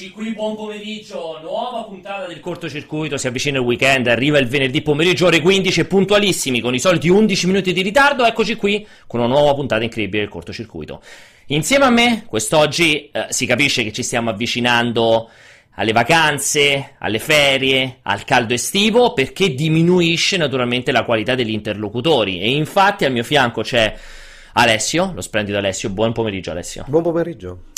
Eccoci qui, buon pomeriggio, nuova puntata del cortocircuito, si avvicina il weekend, arriva il venerdì pomeriggio ore 15 puntualissimi con i soliti 11 minuti di ritardo, eccoci qui con una nuova puntata incredibile del cortocircuito. Insieme a me, quest'oggi eh, si capisce che ci stiamo avvicinando alle vacanze, alle ferie, al caldo estivo, perché diminuisce naturalmente la qualità degli interlocutori e infatti al mio fianco c'è Alessio, lo splendido Alessio, buon pomeriggio Alessio. Buon pomeriggio.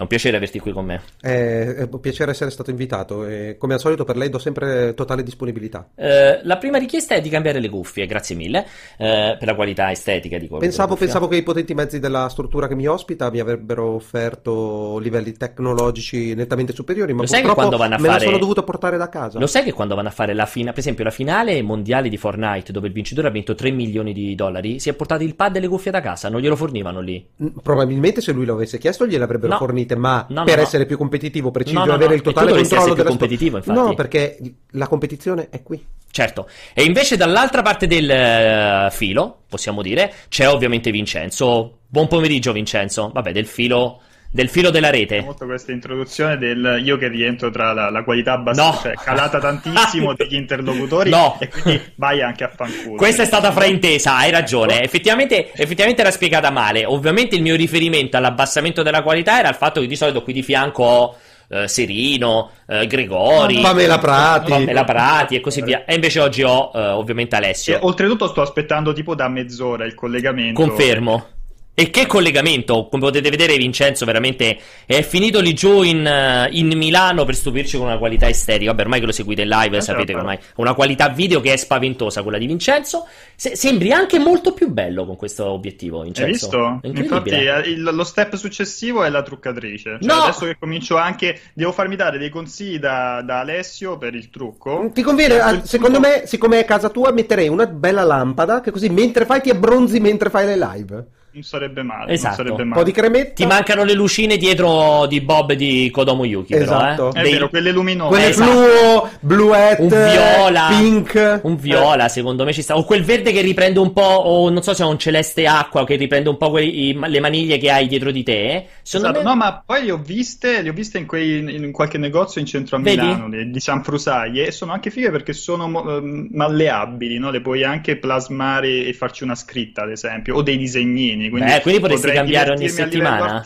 È un piacere averti qui con me. È, è un piacere essere stato invitato e come al solito per lei do sempre totale disponibilità. Eh, la prima richiesta è di cambiare le cuffie, grazie mille, eh, per la qualità estetica di quello. Pensavo, pensavo, che i potenti mezzi della struttura che mi ospita mi avrebbero offerto livelli tecnologici nettamente superiori, ma Lo sai che quando vanno a me fare... la sono dovuto portare da casa. Lo sai che quando vanno a fare la finale, per esempio la finale mondiale di Fortnite, dove il vincitore ha vinto 3 milioni di dollari, si è portato il pad e le cuffie da casa, non glielo fornivano lì. Probabilmente se lui lo avesse chiesto gliele avrebbero No. Fornite, ma No, no, per no. essere più competitivo, preciso No, avere il totale controllo essere più competitivo, infatti. No, perché la competizione è qui. Certo, e invece dall'altra parte del eh, filo, possiamo dire, c'è ovviamente Vincenzo. Buon pomeriggio Vincenzo, vabbè, del filo, del filo della rete. molto questa introduzione del io che rientro tra la, la qualità bassa, No. cioè calata tantissimo degli interlocutori No. e quindi vai anche a fanculo. Questa è stata fraintesa, hai ragione. Effettivamente, effettivamente era spiegata male. Ovviamente il mio riferimento all'abbassamento della qualità era il fatto che di solito qui di fianco ho eh, Serino, eh, Gregori, Pamela Prati. Pamela Prati e così via. E invece oggi ho eh, ovviamente E Alessio. oltretutto sto aspettando tipo da mezz'ora il collegamento. Confermo. E che collegamento, come potete vedere Vincenzo veramente è finito lì giù in, eh, in Milano per stupirci con una qualità estetica, vabbè ormai che lo seguite in live Eh, sapete che ormai ha una qualità video che è spaventosa quella di Vincenzo, Se- sembri anche molto più bello con questo obiettivo Hai Vincenzo. visto? È Infatti eh, il- lo step successivo è la truccatrice. Cioè, No! Adesso che comincio anche, devo farmi dare dei consigli da, da Alessio per il trucco. Ti conviene, A quel secondo punto- me, siccome è casa tua, metterei una bella lampada che così mentre fai ti abbronzi mentre fai le live. Non sarebbe male. Esatto. Non sarebbe Un male. po' di cremetta. Ti mancano le lucine dietro di Bob e di Kodomo Yuki Esatto. però, eh? È Dei- vero, quelle luminose. Quelle esatto. fluo, bluette, un viola, pink. un viola, secondo me ci sta. O quel verde che riprende un po', o non so se è un celeste acqua che riprende un po' quei- i- le maniglie che hai dietro di te. eh. Secondo Esatto, me, no, ma poi le ho viste, le ho viste in, quei, in qualche negozio in centro a? Milano, le- di San Frusaie, e sono anche fighe perché sono ehm, malleabili, no? Le puoi anche plasmare e farci una scritta, ad esempio, o dei disegnini. Quindi, Beh, quindi potresti cambiare ogni settimana.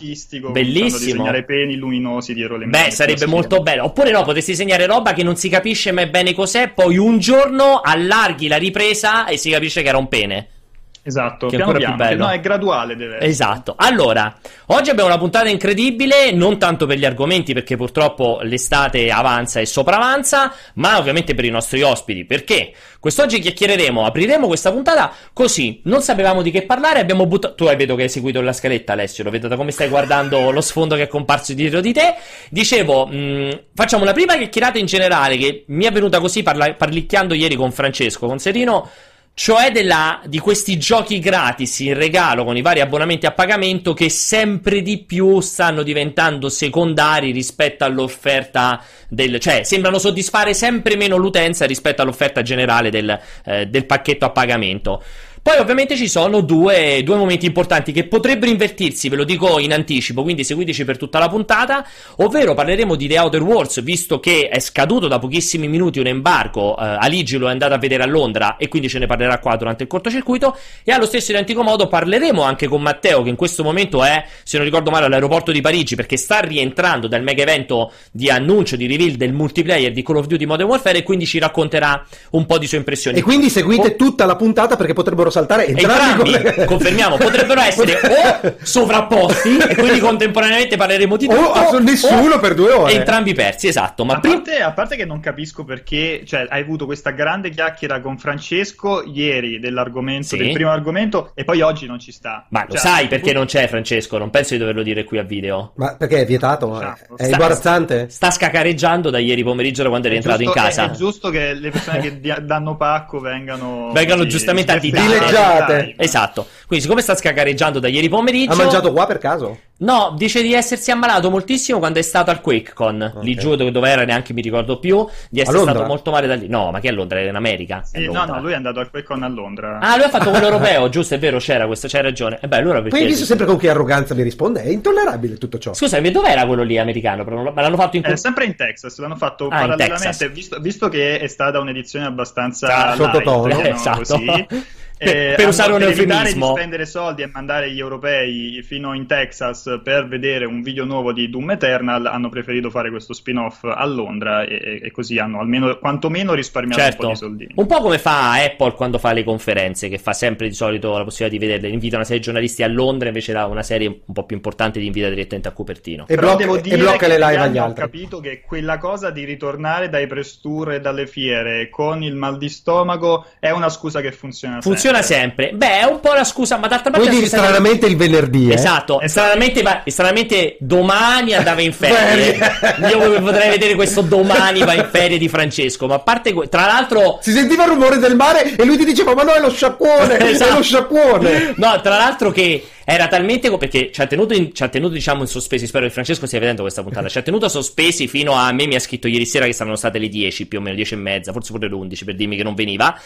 Bellissimo. disegnare peni luminosi dietro le Beh, mani. sarebbe Così. molto bello. Oppure no, potresti disegnare roba che non si capisce mai bene cos'è, poi un giorno allarghi la ripresa e si capisce che era un pene. Esatto, Che è ancora più piano, che bello. no, è graduale deve essere. Esatto. Allora, oggi abbiamo una puntata incredibile, non tanto per gli argomenti, perché purtroppo l'estate avanza e sopravanza, ma ovviamente per i nostri ospiti. Perché quest'oggi chiacchiereremo, apriremo questa puntata così. Non sapevamo di che parlare, abbiamo buttato. Tu hai vedo che hai seguito la scaletta, Alessio, lo vedo da come stai guardando lo sfondo che è comparso dietro di te. Dicevo, mh, facciamo la prima chiacchierata in generale, che mi è venuta così parla- parlicchiando ieri con Francesco, con Serino. Cioè della, di questi giochi gratis in regalo con i vari abbonamenti a pagamento che sempre di più stanno diventando secondari rispetto all'offerta del... cioè sembrano soddisfare sempre meno l'utenza rispetto all'offerta generale del, eh, del pacchetto a pagamento. Poi ovviamente ci sono due, due momenti importanti che potrebbero invertirsi, ve lo dico in anticipo, quindi seguiteci per tutta la puntata, ovvero parleremo di The Outer Worlds, visto che è scaduto da pochissimi minuti un embargo, eh, Aligi lo è andato a vedere a Londra e quindi ce ne parlerà qua durante il cortocircuito, e allo stesso identico modo parleremo anche con Matteo, che in questo momento è, se non ricordo male, all'aeroporto di Parigi, perché sta rientrando dal mega evento di annuncio, di reveal del multiplayer di Call of Duty Modern Warfare e quindi ci racconterà un po' di sue impressioni. E quindi seguite tutta la puntata perché potrebbero saltare entrambi. Entrambi, con- confermiamo, potrebbero essere o sovrapposti e quindi contemporaneamente parleremo di tutto O ass- nessuno per due ore. entrambi persi, esatto. Ma a, prima parte, a parte che non capisco perché, cioè, hai avuto questa grande chiacchiera con Francesco ieri dell'argomento, Sì. del primo argomento, e poi oggi non ci sta. Ma lo Cioè, sai perché non c'è Francesco? Non penso di doverlo dire qui a video. Ma perché è vietato? Diciamo. È Sta- imbarazzante? Sta scacareggiando da ieri pomeriggio da quando è rientrato in casa. È, è giusto che le persone che danno pacco vengano, Vengano giustamente additate. Scacareggiate. Esatto. Quindi, siccome sta scacareggiando da ieri pomeriggio. Ha mangiato qua per caso? No, dice di essersi ammalato moltissimo quando è stato al QuakeCon. Ok. Lì giù dove, dove era, neanche mi ricordo più. Di essere stato molto male da lì. No, ma che è a Londra? È in America. È Sì, no, Londra. no, lui è andato al QuakeCon a Londra. Ah, lui ha fatto quello europeo, giusto? È vero, c'era questo, c'hai ragione. E beh, allora perché. Poi hai visto sempre con che arroganza mi risponde? È intollerabile tutto ciò. Scusami, dov'era quello lì americano? Ma l'hanno fatto in. È sempre in Texas, l'hanno fatto Ah, parallelamente, Texas. visto, visto che è stata un'edizione abbastanza Ah, sottotono. Esatto. così, Per- eh, per hanno- usare un evitare eufemismo. di spendere soldi e mandare gli europei fino in Texas per vedere un video nuovo di Doom Eternal, hanno preferito fare questo spin-off a Londra e, e così hanno almeno quantomeno risparmiato un po' Certo, di soldini. un po' come fa Apple quando fa le conferenze, che fa sempre di solito la possibilità di vederle. Invita una serie di giornalisti a Londra, invece da una serie un po' più importante li invita direttamente a Cupertino. E blocca, devo e dire blocca che le live agli anni ho altri. capito che quella cosa di ritornare dai press tour e dalle fiere con il mal di stomaco è una scusa che funziona Funziona sempre. Beh, è un po' la scusa, ma d'altra parte Vuoi la dire stranamente il venerdì, eh? Esatto, Esatto. Stranamente, va- stranamente domani andava in ferie. Io potrei vedere questo domani va in ferie di Francesco. Ma a parte, que- tra l'altro, Si sentiva il rumore del mare e lui ti diceva: Ma no, è lo sciacquone! Esatto. È lo sciacquone! No, tra l'altro che era talmente co- perché ci ha tenuto, in, ci ha tenuto diciamo in sospesi, spero che Francesco stia vedendo questa puntata, ci ha tenuto sospesi fino a, a me mi ha scritto ieri sera che saranno state le 10 più o meno, 10 e mezza, forse pure le 11 per dirmi che non veniva.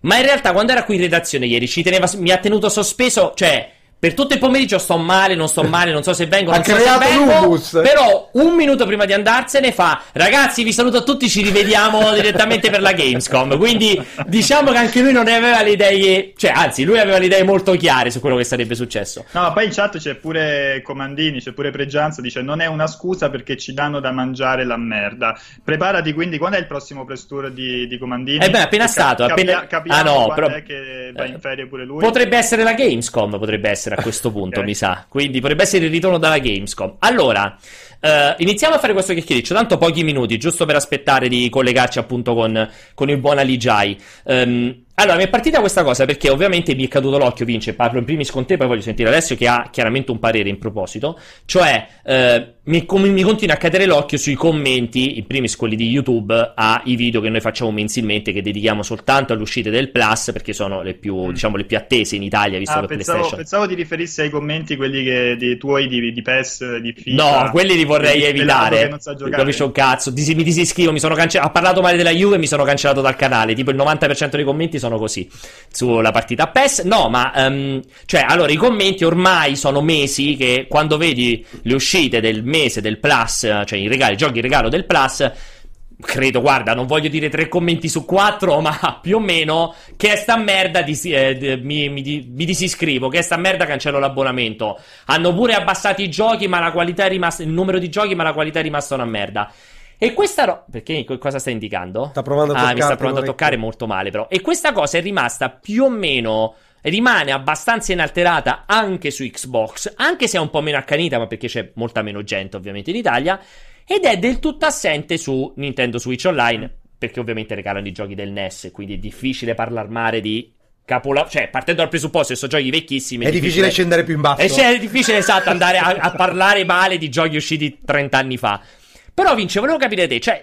Ma in realtà quando era qui in redazione ieri ci teneva, mi ha tenuto sospeso, cioè per tutto il pomeriggio sto male, non sto male, non so se vengo, Ha non so se creato vengo, però un minuto prima di andarsene fa ragazzi vi saluto a tutti, ci rivediamo direttamente per la Gamescom, quindi diciamo che anche lui non ne aveva le idee, cioè anzi lui aveva le idee molto chiare su quello che sarebbe successo. No, ma poi in chat c'è pure Comandini, c'è pure Pregianza, dice non è una scusa perché ci danno da mangiare la merda. Preparati quindi, quando è il prossimo press tour di, di Comandini? Eh beh, appena stato, appena- capiamo Ah, no, però- è che va in ferie pure lui. Potrebbe essere la Gamescom, potrebbe essere a questo punto, Ok. mi sa. Quindi potrebbe essere il ritorno dalla Gamescom. Allora, eh, iniziamo a fare questo chiacchiericcio, tanto pochi minuti, giusto per aspettare di collegarci appunto con, con il buon Ali Jai. Ehm, allora, mi è partita questa cosa perché ovviamente mi è caduto l'occhio, Vince, parlo in primis con te, poi voglio sentire Alessio che ha chiaramente un parere in proposito, cioè eh, mi, com- mi continua a cadere l'occhio sui commenti, in primis quelli di YouTube, ai video che noi facciamo mensilmente, che dedichiamo soltanto alle uscite del Plus, perché sono le più, diciamo, le più attese in Italia, visto Ah, che pensavo, PlayStation... pensavo ti riferissi ai commenti quelli che, di, tuoi di, di PES, di FIFA. No, quelli li vorrei evitare. Non sa giocare. capisce un cazzo. Disi- mi disiscrivo, mi sono cancellato. Ha parlato male della Juve e mi sono cancellato dal canale. Tipo il 90% dei commenti sono così. Sulla partita PES. No, ma. ehm, cioè, allora, i commenti ormai sono mesi che quando vedi le uscite del mese del Plus, cioè i regali, i giochi in regalo del Plus. Credo, guarda, non voglio dire tre commenti su quattro, ma più o meno che è sta merda di, eh, di- mi, mi mi disiscrivo, che è sta merda cancello l'abbonamento. Hanno pure abbassato i giochi, ma la qualità è rimasta, il numero di giochi, ma la qualità è rimasta una merda. E questa roba, perché co- cosa sta indicando? Sta provando a Ah, mi sta provando a toccare molto male però. E questa cosa è rimasta più o meno rimane abbastanza inalterata anche su Xbox, anche se è un po' meno accanita, ma perché c'è molta meno gente ovviamente in Italia, ed è del tutto assente su Nintendo Switch Online, perché ovviamente regalano i giochi del NES, quindi è difficile parlare male di capolavoro, cioè partendo dal presupposto che sono giochi vecchissimi, È difficile scendere più in basso. e cioè, è difficile, esatto, andare a, a parlare male di giochi usciti 30 anni fa. Però, Vince, volevo capire te, cioè,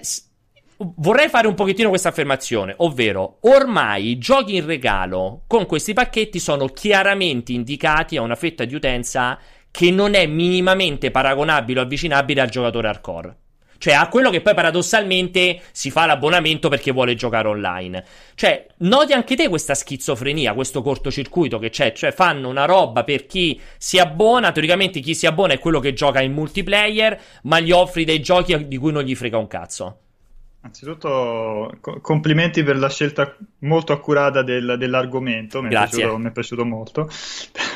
vorrei fare un pochettino questa affermazione, ovvero, ormai i giochi in regalo con questi pacchetti sono chiaramente indicati a una fetta di utenza che non è minimamente paragonabile o avvicinabile al giocatore hardcore. Cioè, a quello che poi paradossalmente si fa l'abbonamento perché vuole giocare online. Cioè, noti anche te questa schizofrenia, questo cortocircuito che c'è? Cioè, fanno una roba per chi si abbona, teoricamente chi si abbona è quello che gioca in multiplayer, ma gli offri dei giochi di cui non gli frega un cazzo. Anzitutto, co- complimenti per la scelta molto accurata del- dell'argomento. Mi è, piaciuto, mi è piaciuto molto.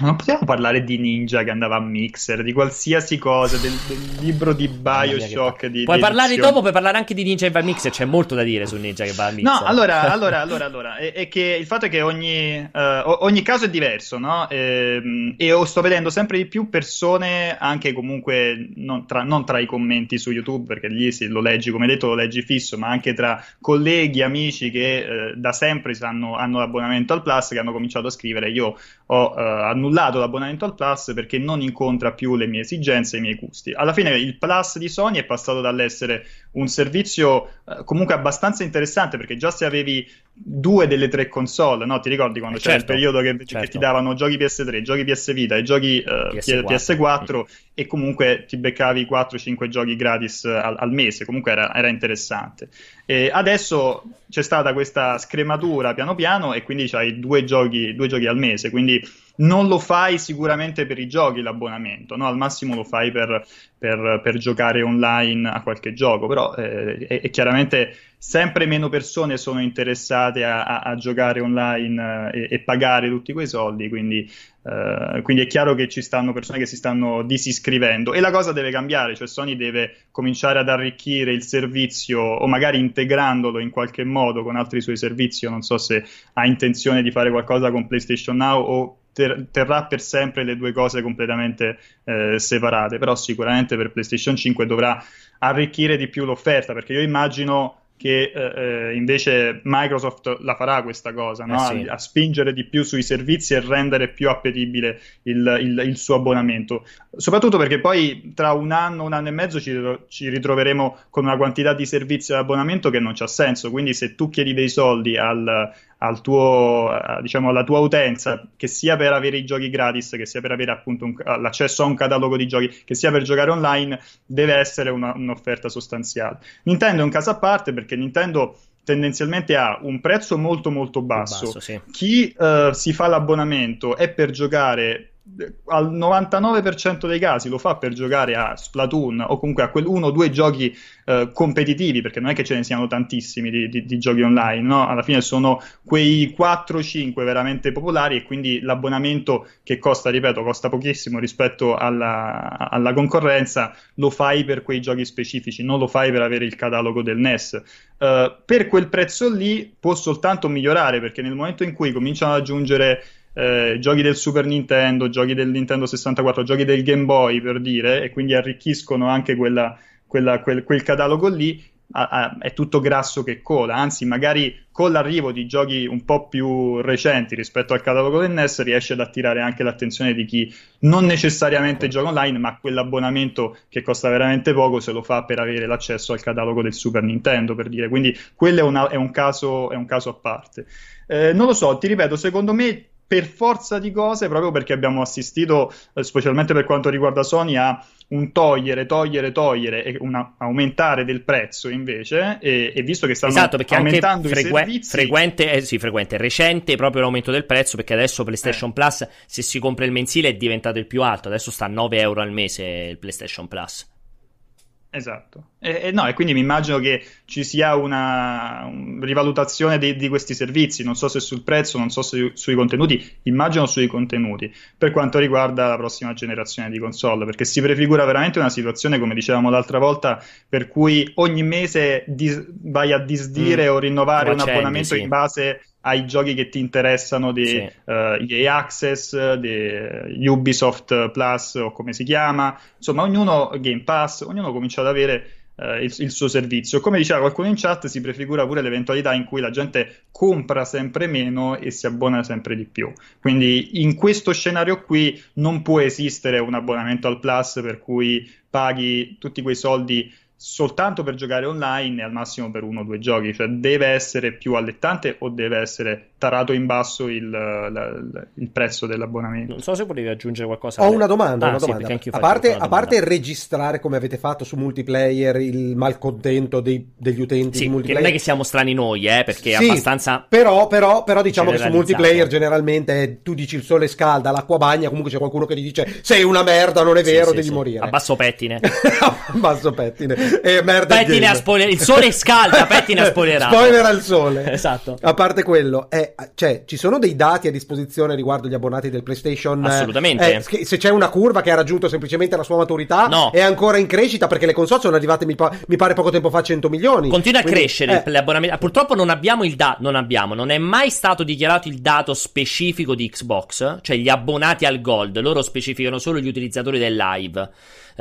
Non possiamo parlare di Ninja che andava a Mixer, di qualsiasi cosa, del, del libro di Bioshock. Di, Puoi di parlare edizione. dopo, puoi parlare anche di Ninja che va a Mixer, c'è molto da dire su Ninja che va a Mixer. No, allora, allora, allora, allora, è, è che il fatto è che ogni, o- ogni caso è diverso, no? Ehm, e io sto vedendo sempre di più persone, anche comunque non tra, non tra i commenti su YouTube, perché lì sì, lo leggi, come detto, lo leggi fisso, ma anche tra colleghi, amici che eh, da sempre sanno- hanno l'abbonamento al Plus, che hanno cominciato a scrivere. Io ho eh, annullato l'abbonamento al Plus perché non incontra più le mie esigenze e i miei gusti. Alla fine il Plus di Sony è passato dall'essere un servizio eh, comunque abbastanza interessante perché già se avevi due delle tre console, no? Ti ricordi quando eh, c'era certo, il periodo che, certo. che, ti davano giochi PS3, giochi PS Vita e giochi uh, PS4, PS4 mm. e comunque ti beccavi 4-5 giochi gratis al, al mese, comunque era, era interessante. E adesso c'è stata questa scrematura piano piano e quindi hai due giochi, due giochi al mese, quindi non lo fai sicuramente per i giochi l'abbonamento, no? al massimo lo fai per, per, per giocare online a qualche gioco, però eh, è, è, chiaramente sempre meno persone sono interessate a, a, a giocare online eh, e, e, pagare tutti quei soldi, quindi, eh, quindi, è chiaro che ci stanno persone che si stanno disiscrivendo e la cosa deve cambiare, cioè Sony deve cominciare ad arricchire il servizio o magari integrandolo in qualche modo con altri suoi servizi, io non so se ha intenzione di fare qualcosa con PlayStation Now o ter- terrà per sempre le due cose completamente eh, separate, però sicuramente per PlayStation 5 dovrà arricchire di più l'offerta, perché io immagino che eh, eh, invece Microsoft la farà questa cosa, no? eh sì. a, a, spingere di più sui servizi e rendere più appetibile il, il, il, suo abbonamento. Soprattutto perché poi tra un anno, un anno e mezzo ci, ci ritroveremo con una quantità di servizi e abbonamento che non c'ha senso. Quindi se tu chiedi dei soldi al, al tuo, diciamo, alla tua utenza, che sia per avere i giochi gratis, che sia per avere appunto un, l'accesso a un catalogo di giochi, che sia per giocare online, deve essere una, un'offerta sostanziale. Nintendo è un caso a parte perché Nintendo tendenzialmente ha un prezzo molto molto basso. basso sì. Chi uh, si fa l'abbonamento è per giocare al 99% dei casi lo fa per giocare a Splatoon o comunque a quel uno o due giochi eh, competitivi, perché non è che ce ne siano tantissimi di, di, di giochi online, no? Alla fine sono quei 4-5 veramente popolari e quindi l'abbonamento che costa, ripeto, costa pochissimo rispetto alla, alla concorrenza, lo fai per quei giochi specifici, non lo fai per avere il catalogo del NES. Uh, eh, per quel prezzo lì può soltanto migliorare, perché nel momento in cui cominciano ad aggiungere eh, giochi del Super Nintendo, giochi del Nintendo 64, giochi del Game Boy per dire, e quindi arricchiscono anche quella, quella, quel, quel, catalogo lì. A, a, è tutto grasso che cola, anzi, magari con l'arrivo di giochi un po' più recenti rispetto al catalogo del NES riesce ad attirare anche l'attenzione di chi non necessariamente gioca online, ma quell'abbonamento che costa veramente poco se lo fa per avere l'accesso al catalogo del Super Nintendo, per dire. Quindi quello è, una, è, un, caso, è un caso a parte. Eh, non lo so, ti ripeto, secondo me per forza di cose, proprio perché abbiamo assistito, eh, specialmente per quanto riguarda Sony, a un togliere, togliere, togliere e un aumentare del prezzo invece, e, e visto che stanno esatto, perché aumentando anche frequ- i servizi... frequente, eh, sì, frequente, recente proprio l'aumento del prezzo, perché adesso PlayStation eh. Plus, se si compra il mensile, è diventato il più alto, adesso sta a 9 euro al mese il PlayStation Plus. Esatto, e, e, no, e quindi mi immagino che ci sia una, una rivalutazione di, di, questi servizi, non so se sul prezzo, non so se sui contenuti, immagino sui contenuti, per quanto riguarda la prossima generazione di console, perché si prefigura veramente una situazione, come dicevamo l'altra volta, per cui ogni mese dis- vai a disdire mm, o rinnovare un abbonamento sì. in base ai giochi che ti interessano di sì. uh, eh, EA Access, di Ubisoft Plus o come si chiama, insomma ognuno Game Pass, ognuno comincia ad avere uh, il, il, suo servizio. Come diceva qualcuno in chat, si prefigura pure l'eventualità in cui la gente compra sempre meno e si abbona sempre di più. Quindi in questo scenario qui non può esistere un abbonamento al Plus per cui paghi tutti quei soldi soltanto per giocare online e al massimo per uno o due giochi, cioè deve essere più allettante o deve essere tarato in basso il, la, il prezzo dell'abbonamento. Non so se volevi aggiungere qualcosa. Ho una domanda. Ah, una domanda. Sì, a, parte, a parte, registrare come avete fatto su multiplayer il malcontento dei, degli utenti sì, di multiplayer. non è che siamo strani noi, eh, perché sì, è abbastanza. Però, però, però diciamo che su multiplayer generalmente tu dici il sole scalda, l'acqua bagna, comunque c'è qualcuno che ti dice sei una merda, non è vero, sì, devi morire. A basso pettine. a basso pettine. E merda pettine a spoiler- il sole scalda, pettine a spoilerato. Spoiler al sole. esatto. A parte quello, è, cioè, ci sono dei dati a disposizione riguardo gli abbonati del PlayStation? Assolutamente. Eh, se c'è una curva che ha raggiunto semplicemente la sua maturità, no. è ancora in crescita perché le console sono arrivate, mi, pa- mi pare, poco tempo fa a 100 milioni. Continua Quindi, a crescere eh. l'abbonamento. Purtroppo non abbiamo il dato, non abbiamo, non è mai stato dichiarato il dato specifico di Xbox, cioè gli abbonati al Gold, loro specificano solo gli utilizzatori del live.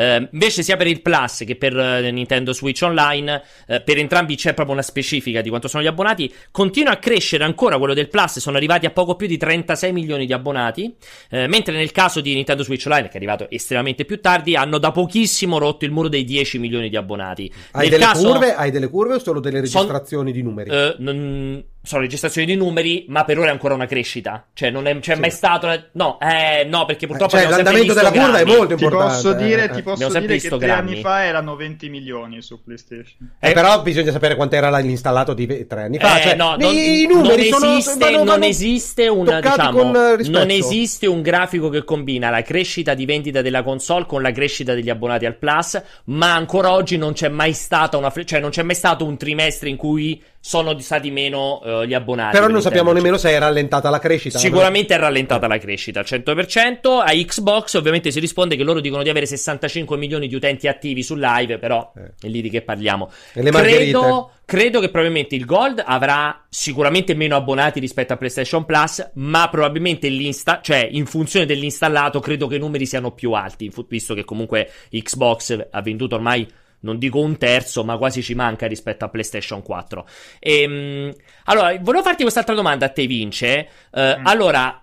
Eh, invece, sia per il Plus che per eh, Nintendo Switch Online, eh, per entrambi c'è proprio una specifica di quanto sono gli abbonati. Continua a crescere ancora quello del Plus sono arrivati a poco più di 36 milioni di abbonati, eh, mentre nel caso di Nintendo Switch Online, che è arrivato estremamente più tardi, hanno da pochissimo rotto il muro dei 10 milioni di abbonati. Hai, delle, caso, curve, hai delle curve o solo delle registrazioni son, di numeri? Uh, non, sono registrazioni di numeri, ma per ora è ancora una crescita. Cioè, non è, c'è sì. mai stato. No, eh, no, perché purtroppo. Cioè, l'andamento della curva è molto ti importante. Posso dire, eh. Ti posso dire che tre grammi. anni fa erano 20 milioni su PlayStation. Eh, eh, però bisogna sapere quanto era l'installato di tre anni fa. Eh, cioè, no, non, i numeri non sono, esiste, vanno, vanno non esiste una, diciamo, non esiste un grafico che combina la crescita di vendita della console con la crescita degli abbonati al Plus. Ma ancora oggi non c'è mai stata una. Cioè, non c'è mai stato un trimestre in cui sono stati meno uh, gli abbonati. Però non sappiamo nemmeno se è rallentata la crescita. Sicuramente è rallentata la crescita al 100%. A Xbox ovviamente si risponde che loro dicono di avere 65 milioni di utenti attivi su live, però eh. è lì di che parliamo. Credo, credo, che probabilmente il Gold avrà sicuramente meno abbonati rispetto a PlayStation Plus, ma probabilmente l'insta, cioè in funzione dell'installato, credo che i numeri siano più alti, visto che comunque Xbox ha venduto ormai non dico un terzo, ma quasi ci manca rispetto a PlayStation 4. E, ehm, allora, volevo farti quest'altra domanda a te, Vince. Uh, mm. Allora,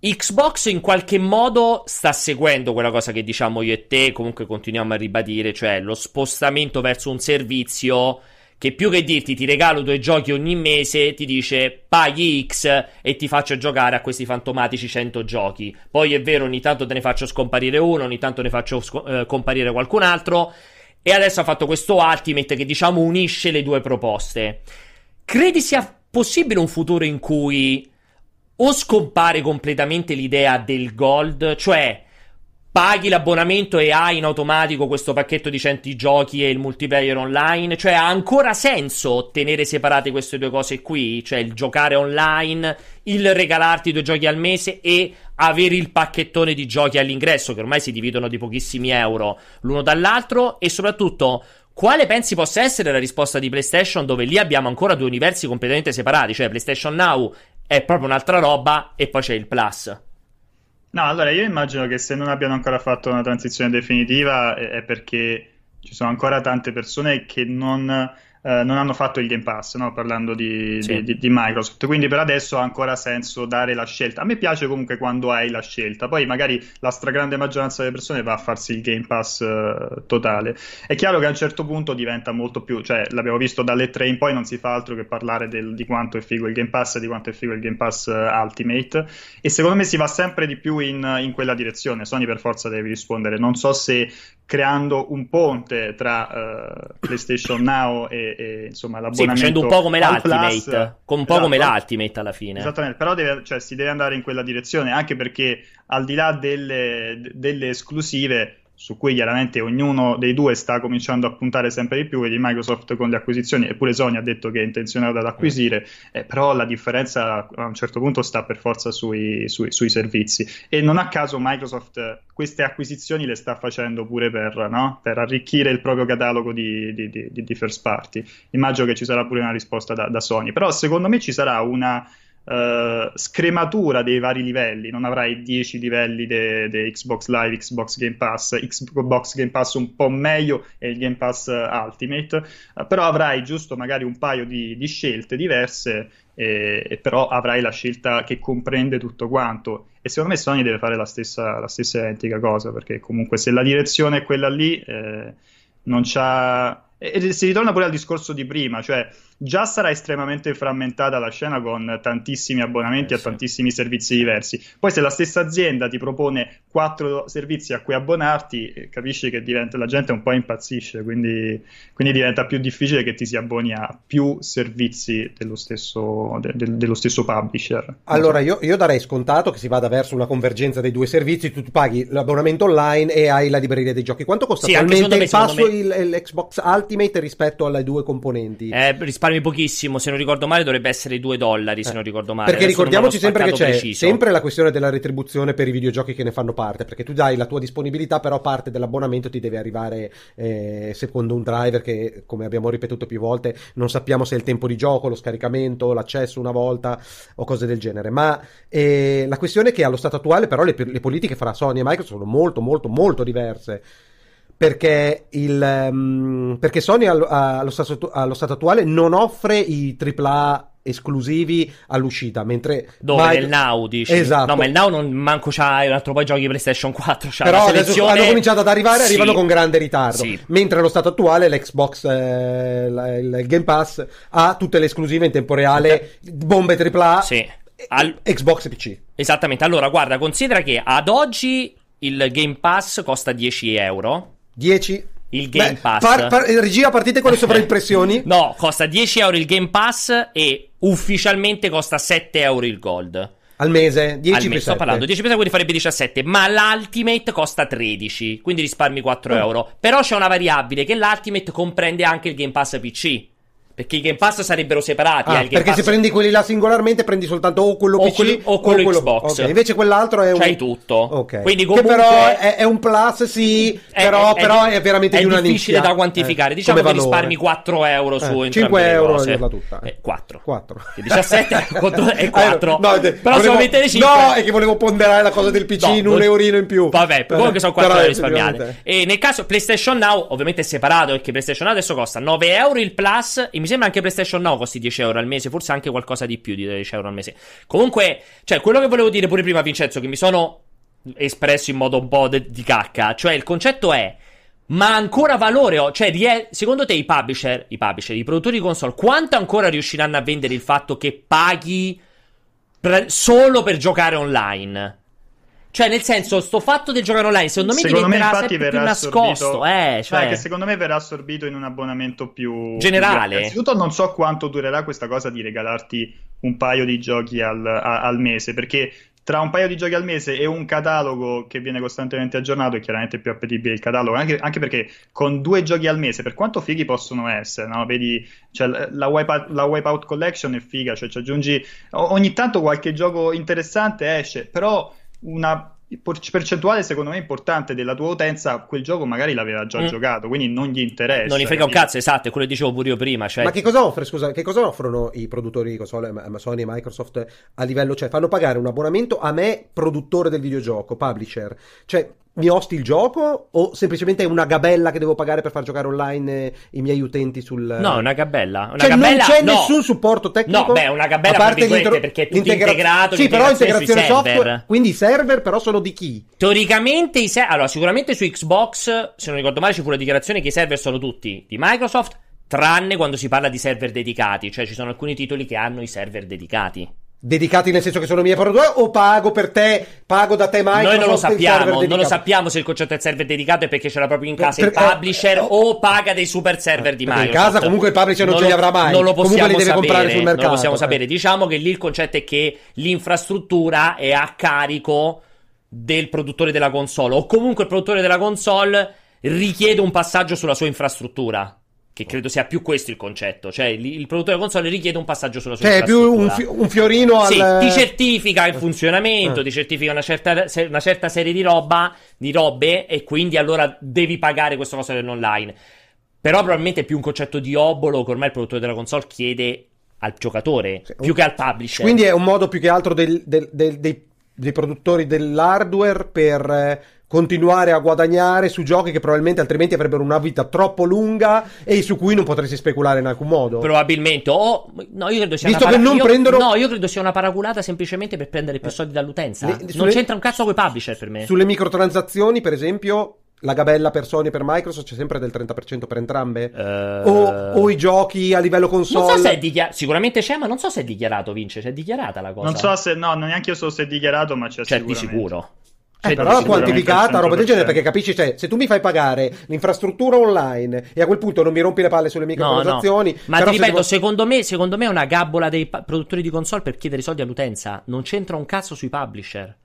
Xbox in qualche modo sta seguendo quella cosa che diciamo io e te, comunque continuiamo a ribadire, cioè lo spostamento verso un servizio che più che dirti ti regalo due giochi ogni mese, ti dice paghi X e ti faccio giocare a questi fantomatici 100 giochi. Poi è vero, ogni tanto te ne faccio scomparire uno, ogni tanto ne faccio sc- eh, comparire qualcun altro. E adesso ha fatto questo Ultimate che diciamo unisce le due proposte. Credi sia possibile un futuro in cui o scompare completamente l'idea del gold, cioè paghi l'abbonamento e hai in automatico questo pacchetto di 100 giochi e il multiplayer online? Cioè ha ancora senso tenere separate queste due cose qui? Cioè il giocare online, il regalarti due giochi al mese e avere il pacchettone di giochi all'ingresso che ormai si dividono di pochissimi euro l'uno dall'altro e soprattutto quale pensi possa essere la risposta di PlayStation dove lì abbiamo ancora due universi completamente separati, cioè PlayStation Now è proprio un'altra roba e poi c'è il Plus. No, allora io immagino che se non abbiano ancora fatto una transizione definitiva è perché ci sono ancora tante persone che non eh, non hanno fatto il Game Pass, no? parlando di, sì. di, di, Microsoft. Quindi per adesso ha ancora senso dare la scelta. A me piace comunque quando hai la scelta, poi magari la stragrande maggioranza delle persone va a farsi il Game Pass uh, totale. È chiaro che a un certo punto diventa molto più, cioè l'abbiamo visto dalle 3 in poi, non si fa altro che parlare del, di quanto è figo il Game Pass e di quanto è figo il Game Pass uh, Ultimate. E secondo me si va sempre di più in, in quella direzione. Sony per forza deve rispondere. Non so se creando un ponte tra uh, PlayStation Now e, e, insomma l'abbonamento sì, facendo un po' come l'Ultimate Plus, un po' esatto, come l'Ultimate alla fine. Esattamente però deve, cioè, si deve andare in quella direzione anche perché al di là delle, delle esclusive su cui chiaramente ognuno dei due sta cominciando a puntare sempre di più, vedi Microsoft con le acquisizioni, eppure Sony ha detto che è intenzionata ad acquisire, eh, però la differenza a un certo punto sta per forza sui, sui, sui, servizi. E non a caso Microsoft queste acquisizioni le sta facendo pure per, no? per arricchire il proprio catalogo di, di, di, di, first party. Immagino che ci sarà pure una risposta da, da Sony, però secondo me ci sarà una uh, scrematura dei vari livelli, non avrai 10 livelli di Xbox Live, Xbox Game Pass, Xbox Game Pass un po' meglio e il Game Pass Ultimate, uh, però avrai giusto magari un paio di, di scelte diverse e, e, però avrai la scelta che comprende tutto quanto. E secondo me Sony deve fare la stessa, la stessa identica cosa perché comunque se la direzione è quella lì eh, non c'ha e si ritorna pure al discorso di prima, cioè già sarà estremamente frammentata la scena con tantissimi abbonamenti eh, a tantissimi servizi diversi. Poi se la stessa azienda ti propone quattro servizi a cui abbonarti, eh, capisci che diventa, la gente un po' impazzisce, quindi, quindi, diventa più difficile che ti si abboni a più servizi dello stesso, de, de, dello stesso publisher. Allora, io, io, darei scontato che si vada verso una convergenza dei due servizi, tu, paghi l'abbonamento online e hai la libreria dei giochi. Quanto costa sì, attualmente il passo me... il, l'Xbox Ultimate rispetto alle due componenti? Eh, risparmio risparmi pochissimo. Se non ricordo male, dovrebbe essere 2 dollari. Se eh. non ricordo male. Perché Adesso ricordiamoci sempre che c'è preciso. sempre la questione della retribuzione per i videogiochi che ne fanno parte. Perché tu dai la tua disponibilità, però parte dell'abbonamento ti deve arrivare eh, secondo un driver che, come abbiamo ripetuto più volte, non sappiamo se è il tempo di gioco, lo scaricamento, l'accesso una volta o cose del genere. Ma eh, la questione è che allo stato attuale, però, le, le politiche fra Sony e Microsoft sono molto, molto, molto diverse perché, il, um, perché Sony allo, allo, stato, allo, stato, attuale non offre i AAA esclusivi all'uscita, mentre dove Mike... nel Now dici? Esatto. No, ma il Now non manco c'ha un altro poi giochi PlayStation 4, c'ha Però selezione... hanno cominciato ad arrivare, sì. arrivano con grande ritardo. Sì. Mentre allo stato attuale l'Xbox eh, il Game Pass ha tutte le esclusive in tempo reale, bombe AAA. Sì. Al... Xbox e PC. Esattamente. Allora, guarda, considera che ad oggi il Game Pass costa 10 euro. 10? Il Game Beh, Pass. Par, par, regia, partite con le sovraimpressioni. no, costa 10 euro il Game Pass e ufficialmente costa 7 euro il Gold. Al mese? 10 Al mese, sto parlando 10 per quindi farebbe 17, ma l'Ultimate costa 13, quindi risparmi 4 oh. euro. Però c'è una variabile che l'Ultimate comprende anche il Game Pass PC. Perché i Game Pass sarebbero separati. Ah, eh, perché Pass... se prendi quelli là singolarmente prendi soltanto o quello o PC quello, o quello, o quello Xbox. Okay. Invece quell'altro è un... C'hai tutto. Ok. Quindi comunque... Che però è, è, un plus, sì, è, però, è, però è veramente di una nicchia. È difficile da quantificare. Eh, diciamo che risparmi 4 euro eh, su 5 euro a tutta. Eh, 4. 4. 17 è 4. no, però volevo... se mettere 5... No, è che volevo ponderare la cosa del PC no, in un eurino in più. Vabbè, comunque sono 4 euro risparmiate. E nel caso PlayStation Now, ovviamente è separato, perché PlayStation Now adesso costa 9 euro il plus e mi sembra anche PlayStation Now no costi 10 euro al mese, forse anche qualcosa di più di 10 euro al mese. Comunque, cioè, quello che volevo dire pure prima, Vincenzo, che mi sono espresso in modo un po' de- di cacca, cioè il concetto è. Ma ancora valore, oh, cioè, rie- secondo te i publisher, i publisher, i produttori di console, quanto ancora riusciranno a vendere il fatto che paghi pre- solo per giocare online? Cioè, nel senso, sto fatto del giocare online, secondo me secondo diventerà me sempre più nascosto. Eh, cioè... Beh, che secondo me verrà assorbito in un abbonamento più generale. Più... Innanzitutto, non so quanto durerà questa cosa di regalarti un paio di giochi al, a, al mese, perché tra un paio di giochi al mese e un catalogo che viene costantemente aggiornato è chiaramente più appetibile il catalogo, anche, anche perché con due giochi al mese, per quanto fighi possono essere, no? Vedi, cioè, la, Wipeout, la Wipeout Collection è figa, cioè ci aggiungi ogni tanto qualche gioco interessante esce, però una percentuale secondo me importante della tua utenza quel gioco magari l'aveva già mm. giocato quindi non gli interessa non gli frega un cazzo esatto è quello che dicevo pure io prima cioè... ma che cosa offre scusa che cosa offrono i produttori di console Sony e Microsoft a livello cioè fanno pagare un abbonamento a me produttore del videogioco publisher cioè mi osti il gioco o semplicemente è una gabella che devo pagare per far giocare online eh, i miei utenti sul No, una gabella, una cioè gabella... non c'è no. nessun supporto tecnico. No, beh, una gabella a parte intro... perché è tutto integra... integrato, Sì, però integrazione software, quindi i server però sono di chi? Teoricamente i server Allora, sicuramente su Xbox, se non ricordo male, ci fu la dichiarazione che i server sono tutti di Microsoft, tranne quando si parla di server dedicati, cioè ci sono alcuni titoli che hanno i server dedicati dedicati nel senso che sono miei produttori o pago per te, pago da te Microsoft Noi non lo sappiamo, non lo sappiamo se il concetto del server dedicato è perché ce l'ha proprio in casa per, il publisher eh, o paga dei super server di Microsoft. in casa comunque il publisher non, non ce li avrà mai. Non lo possiamo comunque li deve sapere, comprare sul mercato. Non lo possiamo eh. sapere. Diciamo che lì il concetto è che l'infrastruttura è a carico del produttore della console o comunque il produttore della console richiede un passaggio sulla sua infrastruttura. Che credo sia più questo il concetto. Cioè, il, il produttore console richiede un passaggio sulla sua Cioè, è più un, fi- un, fiorino al... Sì, ti certifica il funzionamento, eh. ti certifica una certa, una certa, serie di roba, di robe, e quindi allora devi pagare questa cosa dell'online. Però probabilmente è più un concetto di obolo che ormai il produttore della console chiede al giocatore, sì, più un... che al publisher. Quindi è un modo più che altro del, del, del, dei, dei produttori dell'hardware per eh, continuare a guadagnare su giochi che probabilmente altrimenti avrebbero una vita troppo lunga e su cui non potresti speculare in alcun modo. Probabilmente. O no, io credo sia Visto una para- che non io, prendono... No, io credo sia una paraculata semplicemente per prendere più soldi dall'utenza. Le, sulle... Non c'entra un cazzo con i publisher per me. Sulle microtransazioni, per esempio, la gabella per Sony e per Microsoft c'è sempre del 30% per entrambe? Uh... O, o, i giochi a livello console? Non so se è dichiarato, sicuramente c'è, ma non so se è dichiarato, Vince, c'è dichiarata la cosa. Non so se, no, neanche io so se è dichiarato, ma c'è, c'è di sicuro. Eh, però quantificata, roba del genere, perché capisci, cioè, se tu mi fai pagare l'infrastruttura online e a quel punto non mi rompi le palle sulle microtransazioni... No, no. Ma ti ripeto, se secondo, me, secondo me è una gabbola dei pa- produttori di console per chiedere soldi all'utenza. Non c'entra un cazzo sui publisher.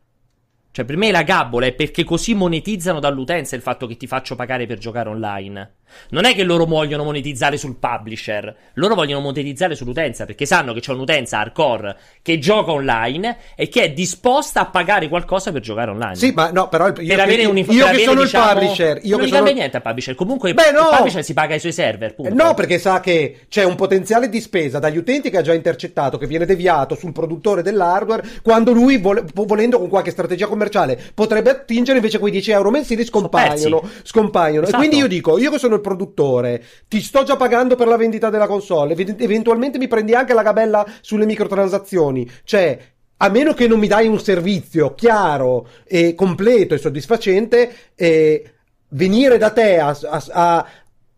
Cioè, per me la gabbola è perché così monetizzano dall'utenza il fatto che ti faccio pagare per giocare online. Non è che loro vogliono monetizzare sul publisher, loro vogliono monetizzare sull'utenza perché sanno che c'è un'utenza hardcore che gioca online e che è disposta a pagare qualcosa per giocare online. Sì, ma no, però il, per avere un, io che sono diciamo, il publisher, io non che gli sono... niente al publisher. Comunque Beh, no. il publisher si paga i suoi server. Punto. No, perché sa che c'è un potenziale di spesa dagli utenti che ha già intercettato, che viene deviato sul produttore dell'hardware, quando lui, vole, volendo con qualche strategia commerciale, potrebbe attingere invece quei 10 euro mensili scompaiono. Scompaiono. Esatto. E quindi io dico, io che sono il produttore, ti sto già pagando per la vendita della console, eventualmente mi prendi anche la gabella sulle microtransazioni. Cioè, a meno che non mi dai un servizio chiaro e completo e soddisfacente, eh, venire da te a, a,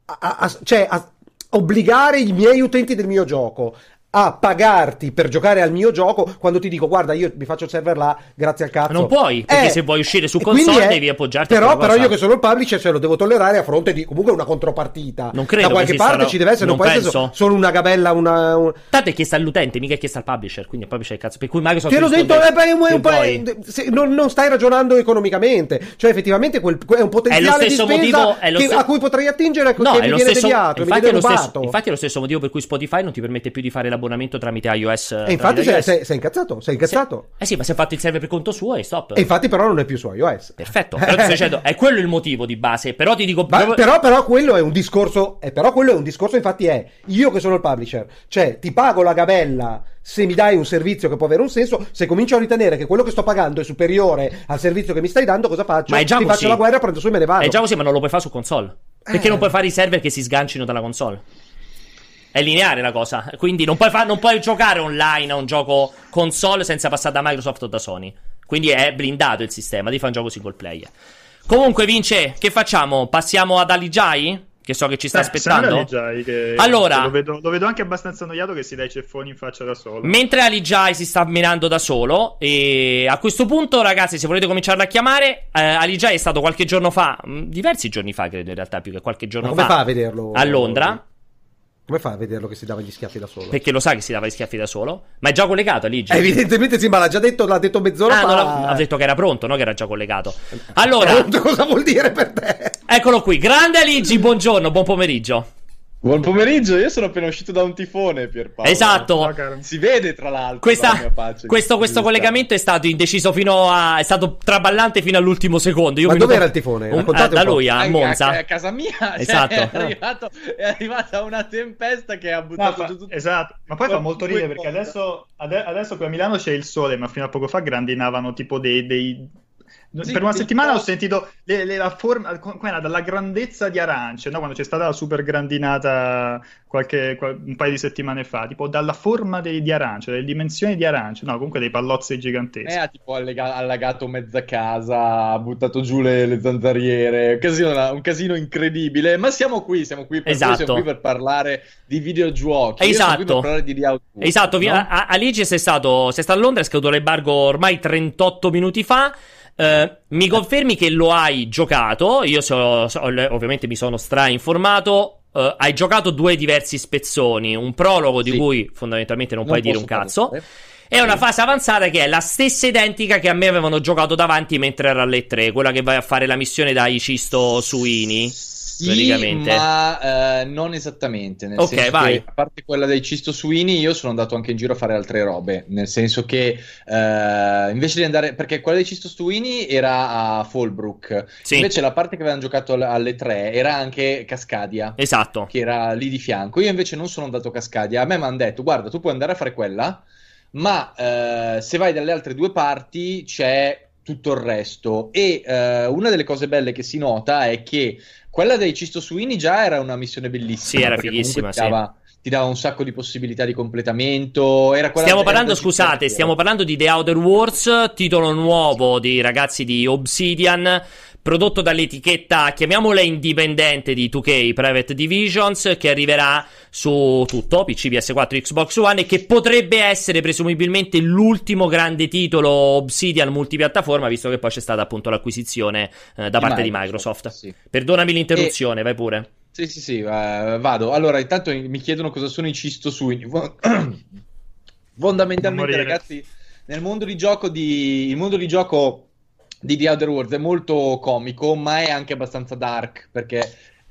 a, a cioè obbligare i miei utenti del mio gioco a pagarti per giocare al mio gioco quando ti dico guarda io mi faccio il server là grazie al cazzo. Non puoi perché eh, se vuoi uscire su console è, devi appoggiarti però, però io che sono il publisher ce lo devo tollerare a fronte di comunque una contropartita. Non credo da qualche parte sarà... ci deve essere non, non può essere solo una gabella una, un... tanto è chiesta all'utente mica è chiesta al publisher quindi il publisher è il cazzo. Per cui Microsoft te l'ho detto eh, beh, un, se, non, non, stai ragionando economicamente. Cioè effettivamente quel, è un potenziale è di motivo, che, st- a cui potrei attingere no, che mi viene stesso, deviato infatti, è lo stesso, infatti è lo stesso motivo per cui Spotify non ti permette più di fare l'abbonamento tramite iOS iOS. E infatti sei, sei, sei, incazzato, sei incazzato. Se, eh sì, ma si è fatto il server per conto suo e stop. E infatti però non è più su iOS. Perfetto, però ti sto dicendo, è quello il motivo di base, però ti dico... Ma, però, però quello è un discorso, eh, però quello è un discorso infatti è, io che sono il publisher, cioè ti pago la gabella se mi dai un servizio che può avere un senso, se comincio a ritenere che quello che sto pagando è superiore al servizio che mi stai dando, cosa faccio? Ma è già ti così. faccio la guerra, prendo su e me ne vado. È già così, ma non lo puoi fare su console. Perché eh. non puoi fare i server che si sgancino dalla console. È lineare la cosa. Quindi non puoi, fa- non puoi giocare online a un gioco console senza passare da Microsoft o da Sony. Quindi è blindato il sistema. Devi fare un gioco single player. Comunque, Vince, che facciamo? Passiamo ad Aligai? Che so che ci sta eh, aspettando. Aligai, che allora, lo vedo, lo vedo, anche abbastanza annoiato che si dà i ceffoni in faccia da solo. Mentre Aligai si sta minando da solo, e a questo punto, ragazzi, se volete cominciarla a chiamare, eh, Aligai è stato qualche giorno fa, diversi giorni fa, credo in realtà, più che qualche giorno come fa. Come fa a vederlo? A Londra. Come fa a vederlo che si dava gli schiaffi da solo? Perché lo sa che si dava gli schiaffi da solo. Ma è già collegato lì. Eh, evidentemente sì, ma l'ha già detto, l'ha detto mezz'ora ah, fa. No, ha detto che era pronto, no? Che era già collegato. Allora. Pronto cosa vuol dire per te? Eccolo qui. Grande Aligi, buongiorno, buon pomeriggio. Buon pomeriggio, io sono appena uscito da un tifone, Pierpaolo. Esatto. Si vede tra l'altro. Questa, questo, questo collegamento è stato indeciso fino a. è stato traballante fino all'ultimo secondo. Io Ma dove era il tifone? Un, a, da lui a Monza. A, a, casa mia. Esatto. Cioè, è, arrivato, è, arrivata una tempesta che ha buttato no, giù tutto. Esatto. Ma poi fa molto ridere perché adesso, adesso qui a Milano c'è il sole, ma fino a poco fa grandinavano tipo dei, dei sì, per una settimana ho sentito le, le, la forma, era dalla grandezza di arance, no? quando c'è stata la super grandinata qualche, qual, un paio di settimane fa, tipo dalla forma dei, di arance, dalle dimensioni di arance, no, comunque dei pallozzi giganteschi. Eh, ha tipo allega- allagato mezza casa, ha buttato giù le, le zanzariere, un casino, un casino, incredibile, ma siamo qui, siamo qui per, esatto. siamo qui per parlare di videogiochi. Esatto. per parlare di Outdoor, esatto, no? Alice sei stato, sei stato a Londra, è scaduto l'embargo ormai 38 minuti fa. Uh, mi confermi che lo hai giocato? Io so, so, ovviamente mi sono stra-informato. Uh, hai giocato due diversi spezzoni, un prologo di sì. cui fondamentalmente non, non puoi dire un cazzo. E una fase avanzata che è la stessa identica che a me avevano giocato davanti mentre era alle 3, quella che vai a fare la missione dai Cisto Suini. Sì, ma eh, non esattamente. Nel ok, vai. A parte quella dei cistosuini, io sono andato anche in giro a fare altre robe. Nel senso che eh, invece di andare. Perché quella dei cistosuini era a Fallbrook. Sì. Invece la parte che avevano giocato alle tre era anche Cascadia. Esatto. Che era lì di fianco. Io invece non sono andato a Cascadia. A me mi hanno detto: guarda, tu puoi andare a fare quella. Ma eh, se vai dalle altre due parti c'è tutto il resto. E uh, una delle cose belle che si nota è che quella dei Cisto Suini già era una missione bellissima. Sì, era fighissima, ti dava, sì. ti dava, un sacco di possibilità di completamento. stiamo parlando, scusate, stiamo parlando di The Outer Wars, titolo nuovo dei ragazzi di Obsidian prodotto dall'etichetta, chiamiamola indipendente di 2K Private Divisions, che arriverà su tutto, PC, PS4, Xbox One, e che potrebbe essere presumibilmente l'ultimo grande titolo Obsidian multipiattaforma, visto che poi c'è stata appunto l'acquisizione eh, da di parte Microsoft, di Microsoft. Sì. Perdonami l'interruzione, e... vai pure. Sì, sì, sì, uh, vado. Allora, intanto mi chiedono cosa sono i cistosuni. Fondamentalmente, ragazzi, nel mondo di gioco di... il mondo di gioco di The Other Worlds. È molto comico, ma è anche abbastanza dark perché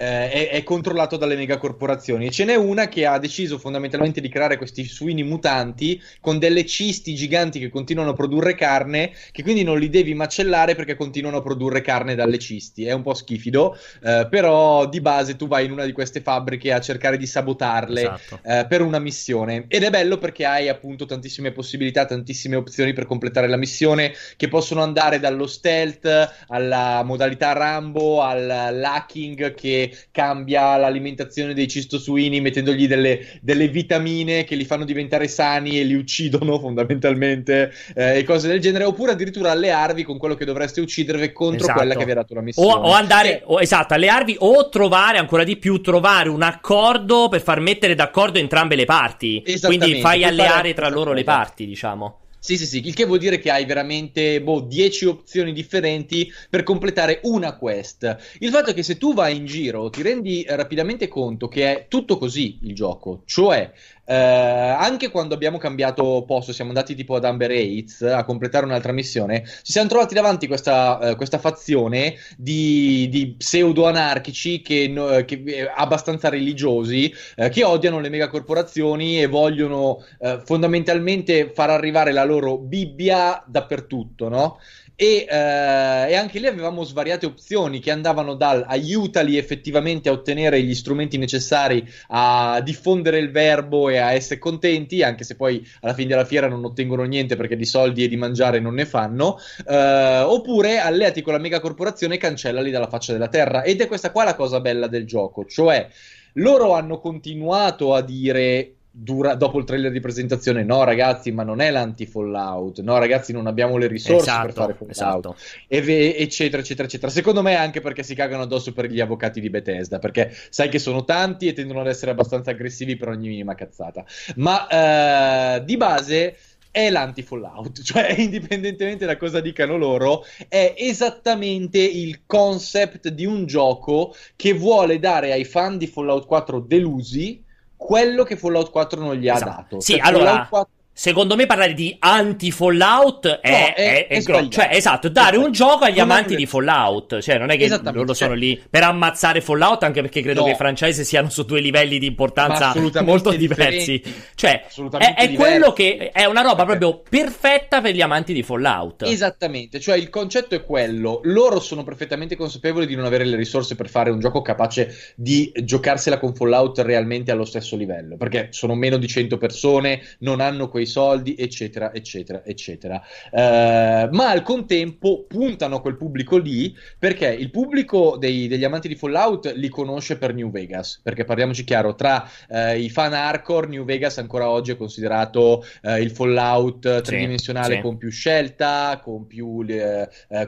eh, è, è, controllato dalle megacorporazioni. E ce n'è una che ha deciso fondamentalmente di creare questi suini mutanti con delle cisti giganti che continuano a produrre carne, che quindi non li devi macellare perché continuano a produrre carne dalle cisti. È un po' schifido, eh, però di base tu vai in una di queste fabbriche a cercare di sabotarle esatto. eh, per una missione. Ed è bello perché hai appunto tantissime possibilità, tantissime opzioni per completare la missione, che possono andare dallo stealth alla modalità Rambo, al hacking che cambia l'alimentazione dei cistosuini mettendogli delle, delle vitamine che li fanno diventare sani e li uccidono fondamentalmente eh, e cose del genere, oppure addirittura allearvi con quello che dovreste uccidervi contro esatto. quella che vi ha dato la missione. O, o andare, o, esatto, allearvi o trovare ancora di più, trovare un accordo per far mettere d'accordo entrambe le parti. Quindi fai alleare tra loro le parti, diciamo. Sì, sì, sì, il che vuol dire che hai veramente boh, 10 opzioni differenti per completare una quest. Il fatto è che se tu vai in giro ti rendi rapidamente conto che è tutto così il gioco, cioè eh, anche quando abbiamo cambiato posto, siamo andati tipo ad Amber Heights a completare un'altra missione, ci siamo trovati davanti questa, uh, questa fazione di, di pseudo-anarchici che, no, che eh, abbastanza religiosi, uh, che odiano le megacorporazioni e vogliono uh, fondamentalmente far arrivare la loro Bibbia dappertutto, no? E, eh, e, anche lì avevamo svariate opzioni che andavano dal aiutali effettivamente a ottenere gli strumenti necessari a diffondere il verbo e a essere contenti, anche se poi alla fine della fiera non ottengono niente perché di soldi e di mangiare non ne fanno, eh, oppure alleati con la mega corporazione e cancellali dalla faccia della terra. Ed è questa qua la cosa bella del gioco, cioè loro hanno continuato a dire dura, dopo il trailer di presentazione, no ragazzi, ma non è l'anti-Fallout, no ragazzi, non abbiamo le risorse esatto, per fare Fallout, esatto. ve- eccetera, eccetera, eccetera. Secondo me anche perché si cagano addosso per gli avvocati di Bethesda, perché sai che sono tanti e tendono ad essere abbastanza aggressivi per ogni minima cazzata. Ma eh, di base è l'anti-Fallout, cioè indipendentemente da cosa dicano loro, è esattamente il concept di un gioco che vuole dare ai fan di Fallout 4 delusi quello che Fallout 4 non gli ha esatto. dato. Sì, cioè, allora, 4... Secondo me parlare di anti-Fallout è, no, è, è, è gro- cioè, esatto, dare un gioco agli amanti di Fallout. Cioè, non è che loro sono cioè lì per ammazzare Fallout, anche perché credo no. che i franchise siano su due livelli di importanza molto diversi. Cioè, è, è quello che è una roba proprio perfetta per gli amanti di Fallout. Esattamente, cioè il concetto è quello. Loro sono perfettamente consapevoli di non avere le risorse per fare un gioco capace di giocarsela con Fallout realmente allo stesso livello, perché sono meno di 100 persone, non hanno quei soldi, eccetera, eccetera, eccetera. Uh, ma al contempo puntano a quel pubblico lì perché il pubblico dei, degli amanti di Fallout li conosce per New Vegas. Perché parliamoci chiaro, tra uh, i fan hardcore, New Vegas ancora oggi è considerato uh, il Fallout tridimensionale sì, con più scelta, con più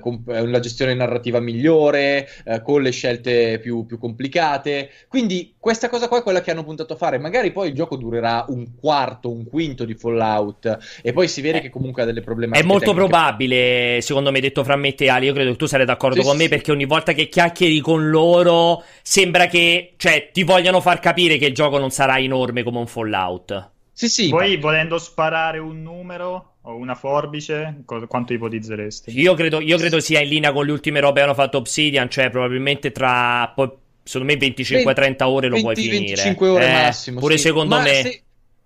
con una gestione narrativa migliore, con le scelte più, più complicate. Quindi questa cosa qua è quella che hanno puntato a fare. Magari poi il gioco durerà un quarto, un quinto di Fallout Fallout e poi si vede eh, che comunque ha delle problematiche. È molto tecniche. probabile, secondo me, detto fra me e Ali. Io credo che tu sarai d'accordo sì, con sì, me perché ogni volta che chiacchieri con loro sembra che, cioè, ti vogliano far capire che il gioco non sarà enorme come un Fallout. Sì, sì. Poi ma... volendo sparare un numero o una forbice, co- quanto ipotizzeresti? Io credo, io credo sia in linea con le ultime robe che hanno fatto Obsidian, cioè probabilmente tra secondo me 25-30 ore lo 20, puoi finire. 25 ore eh, massimo. Pure sì. secondo Ma me. Se,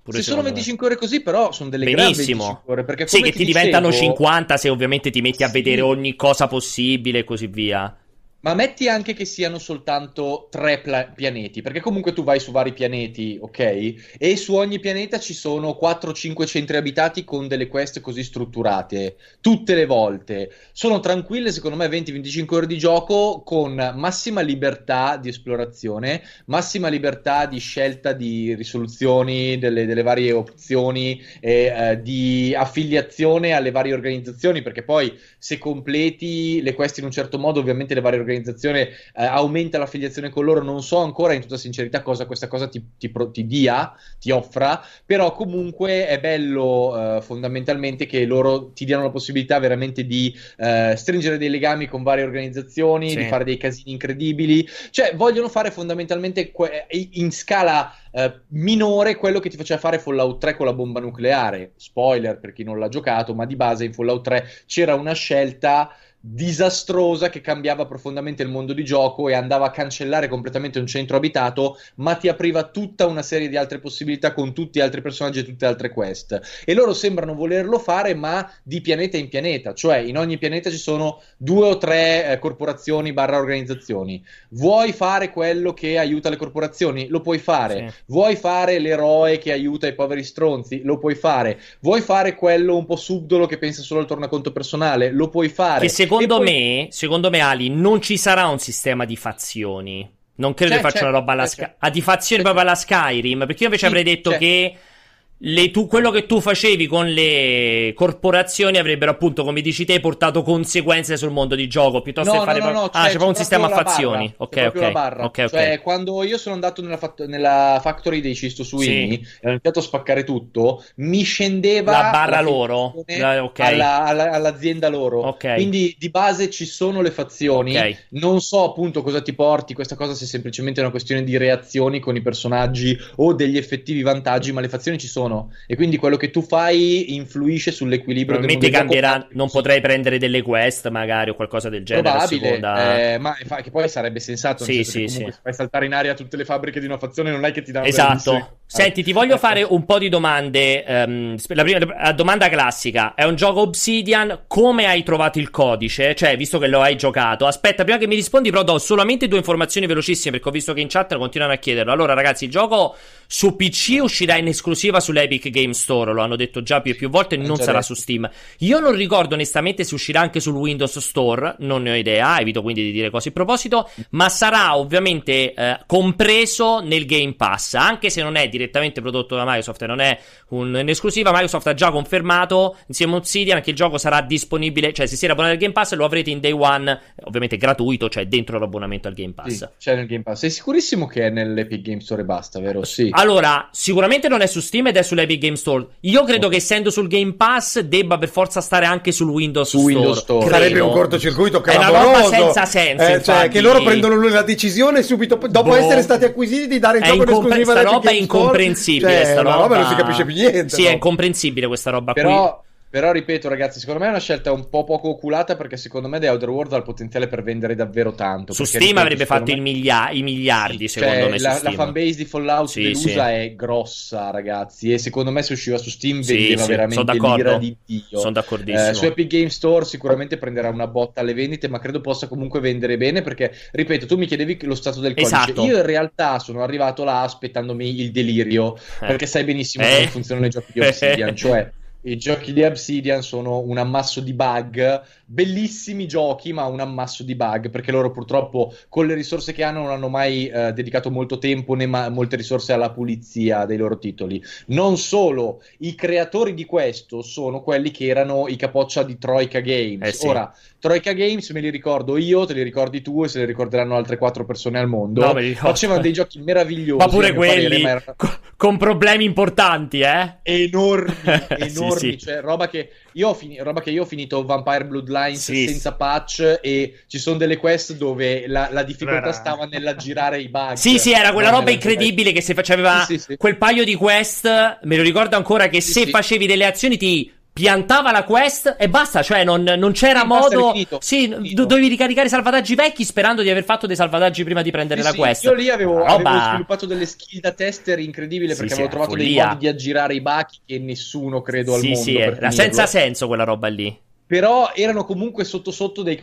se sono 25 ore così, però sono delle Benissimo. ore. Perché sì, che ti, ti diventano 50 se ovviamente ti metti a vedere ogni cosa possibile e così via. Ma metti anche che siano soltanto tre pla- pianeti, perché comunque tu vai su vari pianeti, ok? E su ogni pianeta ci sono 4-5 centri abitati con delle quest così strutturate, tutte le volte. Sono tranquille, secondo me, 20-25 ore di gioco con massima libertà di esplorazione, massima libertà di scelta di risoluzioni delle, delle varie opzioni e eh, di affiliazione alle varie organizzazioni, perché poi se completi le quest in un certo modo, ovviamente le varie organizzazioni l'organizzazione eh, aumenta l'affiliazione con loro. Non so ancora in tutta sincerità cosa questa cosa ti, ti, ti dia, ti offra, però comunque è bello eh, fondamentalmente che loro ti diano la possibilità veramente di eh, stringere dei legami con varie organizzazioni, sì. di fare dei casini incredibili. Cioè, vogliono fare fondamentalmente que- in scala Uh, minore quello che ti faceva fare Fallout 3 con la bomba nucleare. Spoiler per chi non l'ha giocato, ma di base in Fallout 3 c'era una scelta disastrosa che cambiava profondamente il mondo di gioco e andava a cancellare completamente un centro abitato, ma ti apriva tutta una serie di altre possibilità con tutti gli altri personaggi e tutte le altre quest. E loro sembrano volerlo fare, ma di pianeta in pianeta, cioè in ogni pianeta ci sono due o tre eh, corporazioni barra organizzazioni. Vuoi fare quello che aiuta le corporazioni? Lo puoi fare. Sì. Vuoi fare l'eroe che aiuta i poveri stronzi? Lo puoi fare. Vuoi fare quello un po' subdolo che pensa solo al tornaconto personale? Lo puoi fare. Che secondo poi... me, secondo me, Ali, non ci sarà un sistema di fazioni. Non credo che faccia una roba alla Skyrim. A di fazione proprio alla Skyrim. Perché io invece sì, avrei detto c'è. che le, tu, quello che tu facevi con le corporazioni avrebbero appunto, come dici te, portato conseguenze sul mondo di gioco piuttosto no, che fare. No, no, no, ah, c'è, c'è proprio un sistema a fazioni. Ok, ok. Barra. okay, cioè, quando io sono andato nella, fat- nella factory dei Cisto Suini sì. e ho iniziato a spaccare tutto, mi scendeva la barra loro la, okay. alla, alla, all'azienda loro. Okay. Quindi di base ci sono le fazioni. Non so appunto cosa ti porti questa cosa, se è semplicemente una questione di reazioni con i personaggi o degli effettivi vantaggi, ma le fazioni ci sono sono e quindi quello che tu fai influisce sull'equilibrio Probabilmente cambierà, non potrei prendere delle quest magari o qualcosa del genere Probabile, eh, ma che poi sarebbe sensato sì, sì, sì. fai saltare in aria tutte le fabbriche di una fazione non è che ti danno Esatto. Senti, ti voglio fare un po' di domande. Um, la prima la domanda classica: è un gioco Obsidian? Come hai trovato il codice? Cioè, visto che lo hai giocato. Aspetta, prima che mi rispondi, però do solamente due informazioni velocissime perché ho visto che in chat continuano a chiederlo. Allora, ragazzi, il gioco su PC uscirà in esclusiva sull'Epic Game Store, lo hanno detto già più e più volte, non sarà detto. su Steam. Io non ricordo onestamente se uscirà anche sul Windows Store, non ne ho idea, evito quindi di dire cose in proposito, ma sarà ovviamente eh, compreso nel Game Pass, anche se non è direttamente prodotto da Microsoft e non è un, un'esclusiva, Microsoft ha già confermato insieme a Obsidian che il gioco sarà disponibile, cioè se siete abbonati al Game Pass lo avrete in day one, ovviamente gratuito, cioè dentro l'abbonamento al Game Pass. Sì, c'è nel Game Pass. Sei sicurissimo che è nell'Epic Game Store e basta, vero? Sì. Allora, sicuramente non è su Steam ed è sull'Epic Game Store. Io credo okay. che essendo sul Game Pass debba per forza stare anche sul Windows su Store. Windows Store. Sarebbe un cortocircuito clamoroso. È una roba senza senso. Eh, cioè, che loro prendono la decisione subito dopo boh. essere stati acquisiti di dare il gioco in esclusiva roba è incomprensibile. Cioè, sta roba... roba non si capisce più niente. Sì, no? è incomprensibile questa roba Però... qui. Però ripeto, ragazzi, secondo me è una scelta un po' poco oculata perché secondo me The Outer Worlds ha il potenziale per vendere davvero tanto. Su Steam ripeto, avrebbe fatto me... milia- i miliardi, sì, secondo cioè, me. La, la fanbase di Fallout sì, delusa sì. è grossa, ragazzi. E secondo me se usciva su Steam vendeva veramente l'ira di Dio. Sono d'accordissimo. Eh, su Epic Game Store sicuramente prenderà una botta alle vendite, ma credo possa comunque vendere bene perché, ripeto, tu mi chiedevi lo stato del codice. Esatto. Io in realtà sono arrivato là aspettandomi il delirio eh. perché sai benissimo eh. come funzionano i giochi di Obsidian. cioè i giochi di Obsidian sono un ammasso di bug, bellissimi giochi, ma un ammasso di bug, perché loro purtroppo con le risorse che hanno non hanno mai eh, dedicato molto tempo né ma- molte risorse alla pulizia dei loro titoli. Non solo, i creatori di questo sono quelli che erano i capoccia di Troika Games. Eh sì. Ora, Troika Games me li ricordo io, te li ricordi tu e se li ricorderanno altre quattro persone al mondo. No, Facevano dei giochi meravigliosi. Ma pure quelli, parere, ma era... con problemi importanti, eh? Enormi, enormi sì, sì. cioè roba che, io ho fini- roba che io ho finito Vampire Bloodlines sì, senza patch e ci sono delle quest dove la, la difficoltà era... stava nell'aggirare i bug. Sì, sì, era quella roba incredibile che se faceva quel paio di quest, me lo ricordo ancora che se facevi delle azioni ti piantava la quest e basta, cioè non, non c'era sì, modo. Sì, finito. dovevi ricaricare i salvataggi vecchi sperando di aver fatto dei salvataggi prima di prendere sì, la quest. io lì avevo, avevo, sviluppato delle skill da tester incredibili perché avevo trovato follia. dei modi di aggirare i bachi che nessuno credo al mondo. Sì, era senza senso quella roba lì. Però erano comunque sotto sotto dei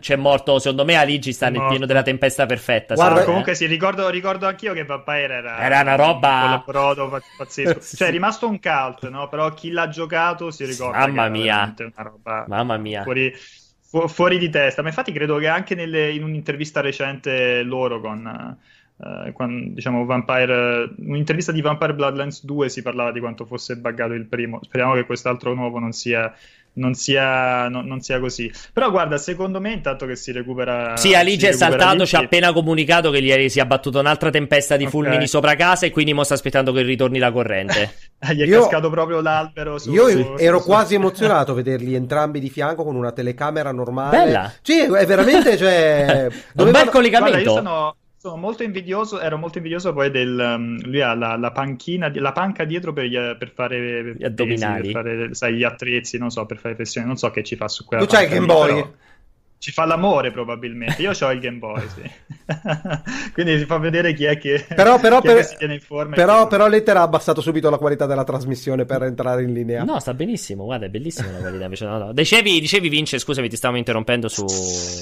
c'è morto, secondo me, Aligi sta nel pieno della tempesta perfetta. Guarda, comunque eh? sì, ricordo, ricordo anch'io che Vampire era, era una roba prodo pazzesco. sì. Cioè, è rimasto un cult, no? Però chi l'ha giocato si ricorda. Mamma mia, una roba mamma mia. Fuori, fu- fuori di testa. Ma infatti, credo che anche nelle, in un'intervista recente loro con. Uh, quando, diciamo Vampire un'intervista di Vampire Bloodlines 2 si parlava di quanto fosse buggato il primo speriamo che quest'altro nuovo non sia non sia, no, non sia, così. Però guarda, secondo me intanto che si recupera... Sì, Alice è saltato, ci ha appena comunicato che gli si è abbattuta un'altra tempesta di fulmini okay. sopra casa e quindi mo sta aspettando che ritorni la corrente. Gli è io, cascato proprio l'albero. Su, io su, ero su, quasi emozionato a vederli entrambi di fianco con una telecamera normale. Bella! Sì, è veramente... Cioè, un bel collegamento. Guarda, io sono sono molto invidioso, ero molto invidioso poi del... Um, lui ha la, la, panchina, la panca dietro per, gli, per fare... Gli addominali. per fare, sai, gli attrezzi, non so, per fare flessioni, non so che ci fa su quella Tu c'hai il Game Boy? Però... Ci fa l'amore probabilmente. Io ho il Game Boy, sì. Quindi si fa vedere chi è che, però, però, per... che si tiene in forma. Però, però Letter ha abbassato subito la qualità della trasmissione per entrare in linea. No, sta benissimo. Guarda, è bellissima la qualità. Invece, no, no. Dicevi, dicevi, Vince, scusami, ti stavo interrompendo su.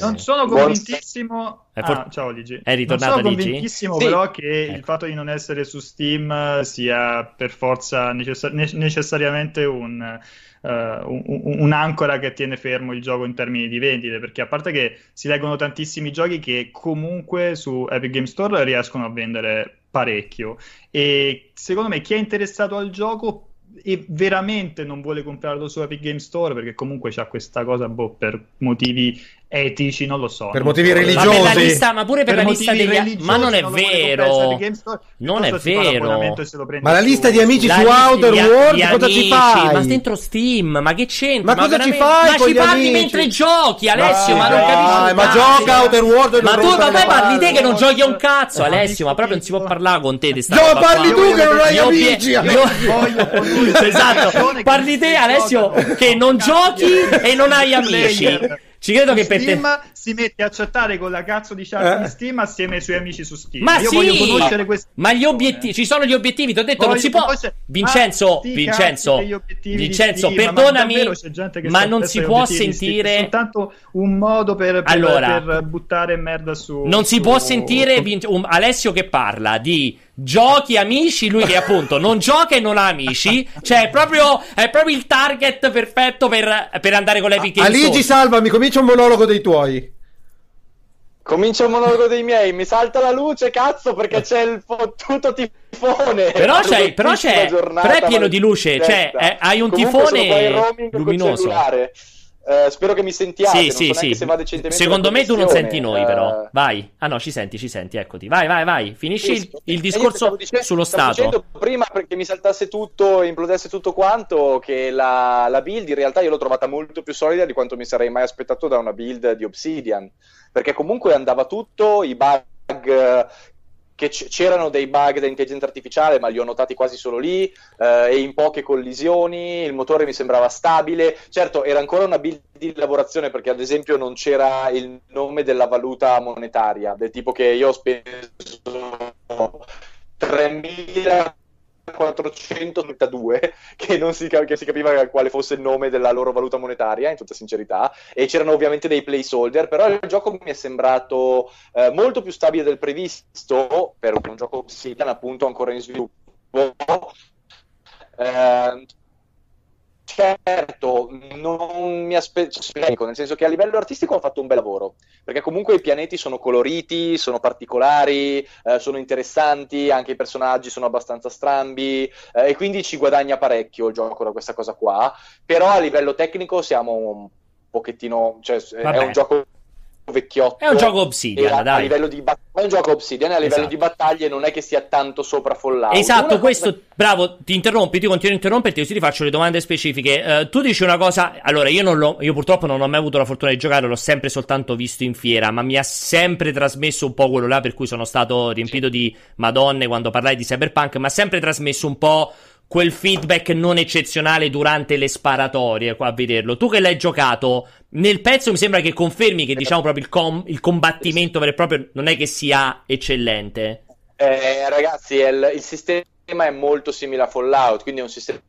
Non sono convintissimo. Eh, for... ah, ciao, Ligi. È ritornato Non sono convintissimo, sì. però, che ecco. il fatto di non essere su Steam sia per forza necessar- necessariamente un uh, un, un'ancora che tiene fermo il gioco in termini di vendite, perché parte che si leggono tantissimi giochi che comunque su Epic Game Store riescono a vendere parecchio. E secondo me chi è interessato al gioco e veramente non vuole comprarlo su Epic Game Store perché comunque c'ha questa cosa boh, per motivi etici, non lo so. Per motivi so. religiosi. Ma, lista, ma pure per, per la lista degli Ma non è non vero. Non è vero. Ma la lista di amici la su Outer World cosa ci fai? Ma dentro Steam, ma che c'entra? Ma, ma cosa ci fai? Ma ci parli mentre giochi, Alessio, ma, ma non capisci. Ma gioca Outer World Ma tu ma poi parli te che non giochi a un cazzo, Alessio, ma proprio non si può parlare con te di sta No, parli tu che non hai amici. Esatto. Parli te Alessio che non giochi e non hai amici. Ci credo che per Steam te... si mette a chattare con la cazzo di chat eh? di Steam assieme ai suoi amici su Steam. Ma Io sì, voglio conoscere questi. Ma gli obiettivi, ci sono gli obiettivi, ti ho detto, voglio non si può. Conoscere... Vincenzo, ah, Vincenzo, Vincenzo, Steam, perdonami, ma, ma non si può sentire. È soltanto un modo per, per, allora, per buttare merda su. Non si su... può sentire Vin... um, Alessio che parla di giochi amici, lui che appunto non gioca e non ha amici, cioè è proprio, è proprio il target perfetto per, per andare con l'Epic Games Aligi, salvami, comincia un monologo dei tuoi. Comincia un monologo dei miei, mi salta la luce, cazzo, perché c'è il fottuto tifone. Però, c'è, però, c'è, però è pieno di luce, cioè è, hai un Comunque tifone luminoso. Eh, spero che mi sentiate. Sì, sì, sì. Secondo me tu non senti noi, però. Uh... Vai. Ah, no, ci senti, ci senti. Eccoti. Vai, vai, vai. Finisci il, il, discorso dicendo, sullo Stato. dicendo prima perché mi saltasse tutto, implodesse tutto quanto, che la, la build in realtà io l'ho trovata molto più solida di quanto mi sarei mai aspettato da una build di Obsidian. Perché comunque andava tutto, i bug che c'erano dei bug da intelligenza artificiale, ma li ho notati quasi solo lì, eh, e in poche collisioni, il motore mi sembrava stabile. Certo, era ancora una build di lavorazione perché ad esempio non c'era il nome della valuta monetaria, del tipo che io ho speso 3.000 432 che non si, che si, capiva quale fosse il nome della loro valuta monetaria in tutta sincerità e c'erano ovviamente dei placeholder però il gioco mi è sembrato eh, molto più stabile del previsto per un gioco Obsidian appunto ancora in sviluppo. Eh, certo, non mi aspetto, nel senso che a livello artistico ho fatto un bel lavoro, perché comunque i pianeti sono coloriti, sono particolari, eh, sono interessanti, anche i personaggi sono abbastanza strambi eh, e quindi ci guadagna parecchio il gioco da questa cosa qua, però a livello tecnico siamo un pochettino, cioè Vabbè. è un gioco vecchiotto. È un gioco Obsidian, dai. A livello di bat- è un gioco Obsidian, a livello esatto. di battaglie non è che sia tanto sopraffollato. Esatto, una questo, cosa... bravo, ti interrompi, ti continuo a interromperti, così ti faccio le domande specifiche. Uh, tu dici una cosa, allora io, non l'ho, io purtroppo non ho mai avuto la fortuna di giocare, l'ho sempre soltanto visto in fiera, ma mi ha sempre trasmesso un po' quello là per cui sono stato riempito di madonne quando parlai di Cyberpunk, ma ha sempre trasmesso un po' quel feedback non eccezionale durante le sparatorie qua a vederlo. Tu che l'hai giocato, nel pezzo mi sembra che confermi che diciamo proprio il, com- il combattimento vero e proprio non è che sia eccellente. Eh, ragazzi, il, il sistema è molto simile a Fallout, quindi è un sistema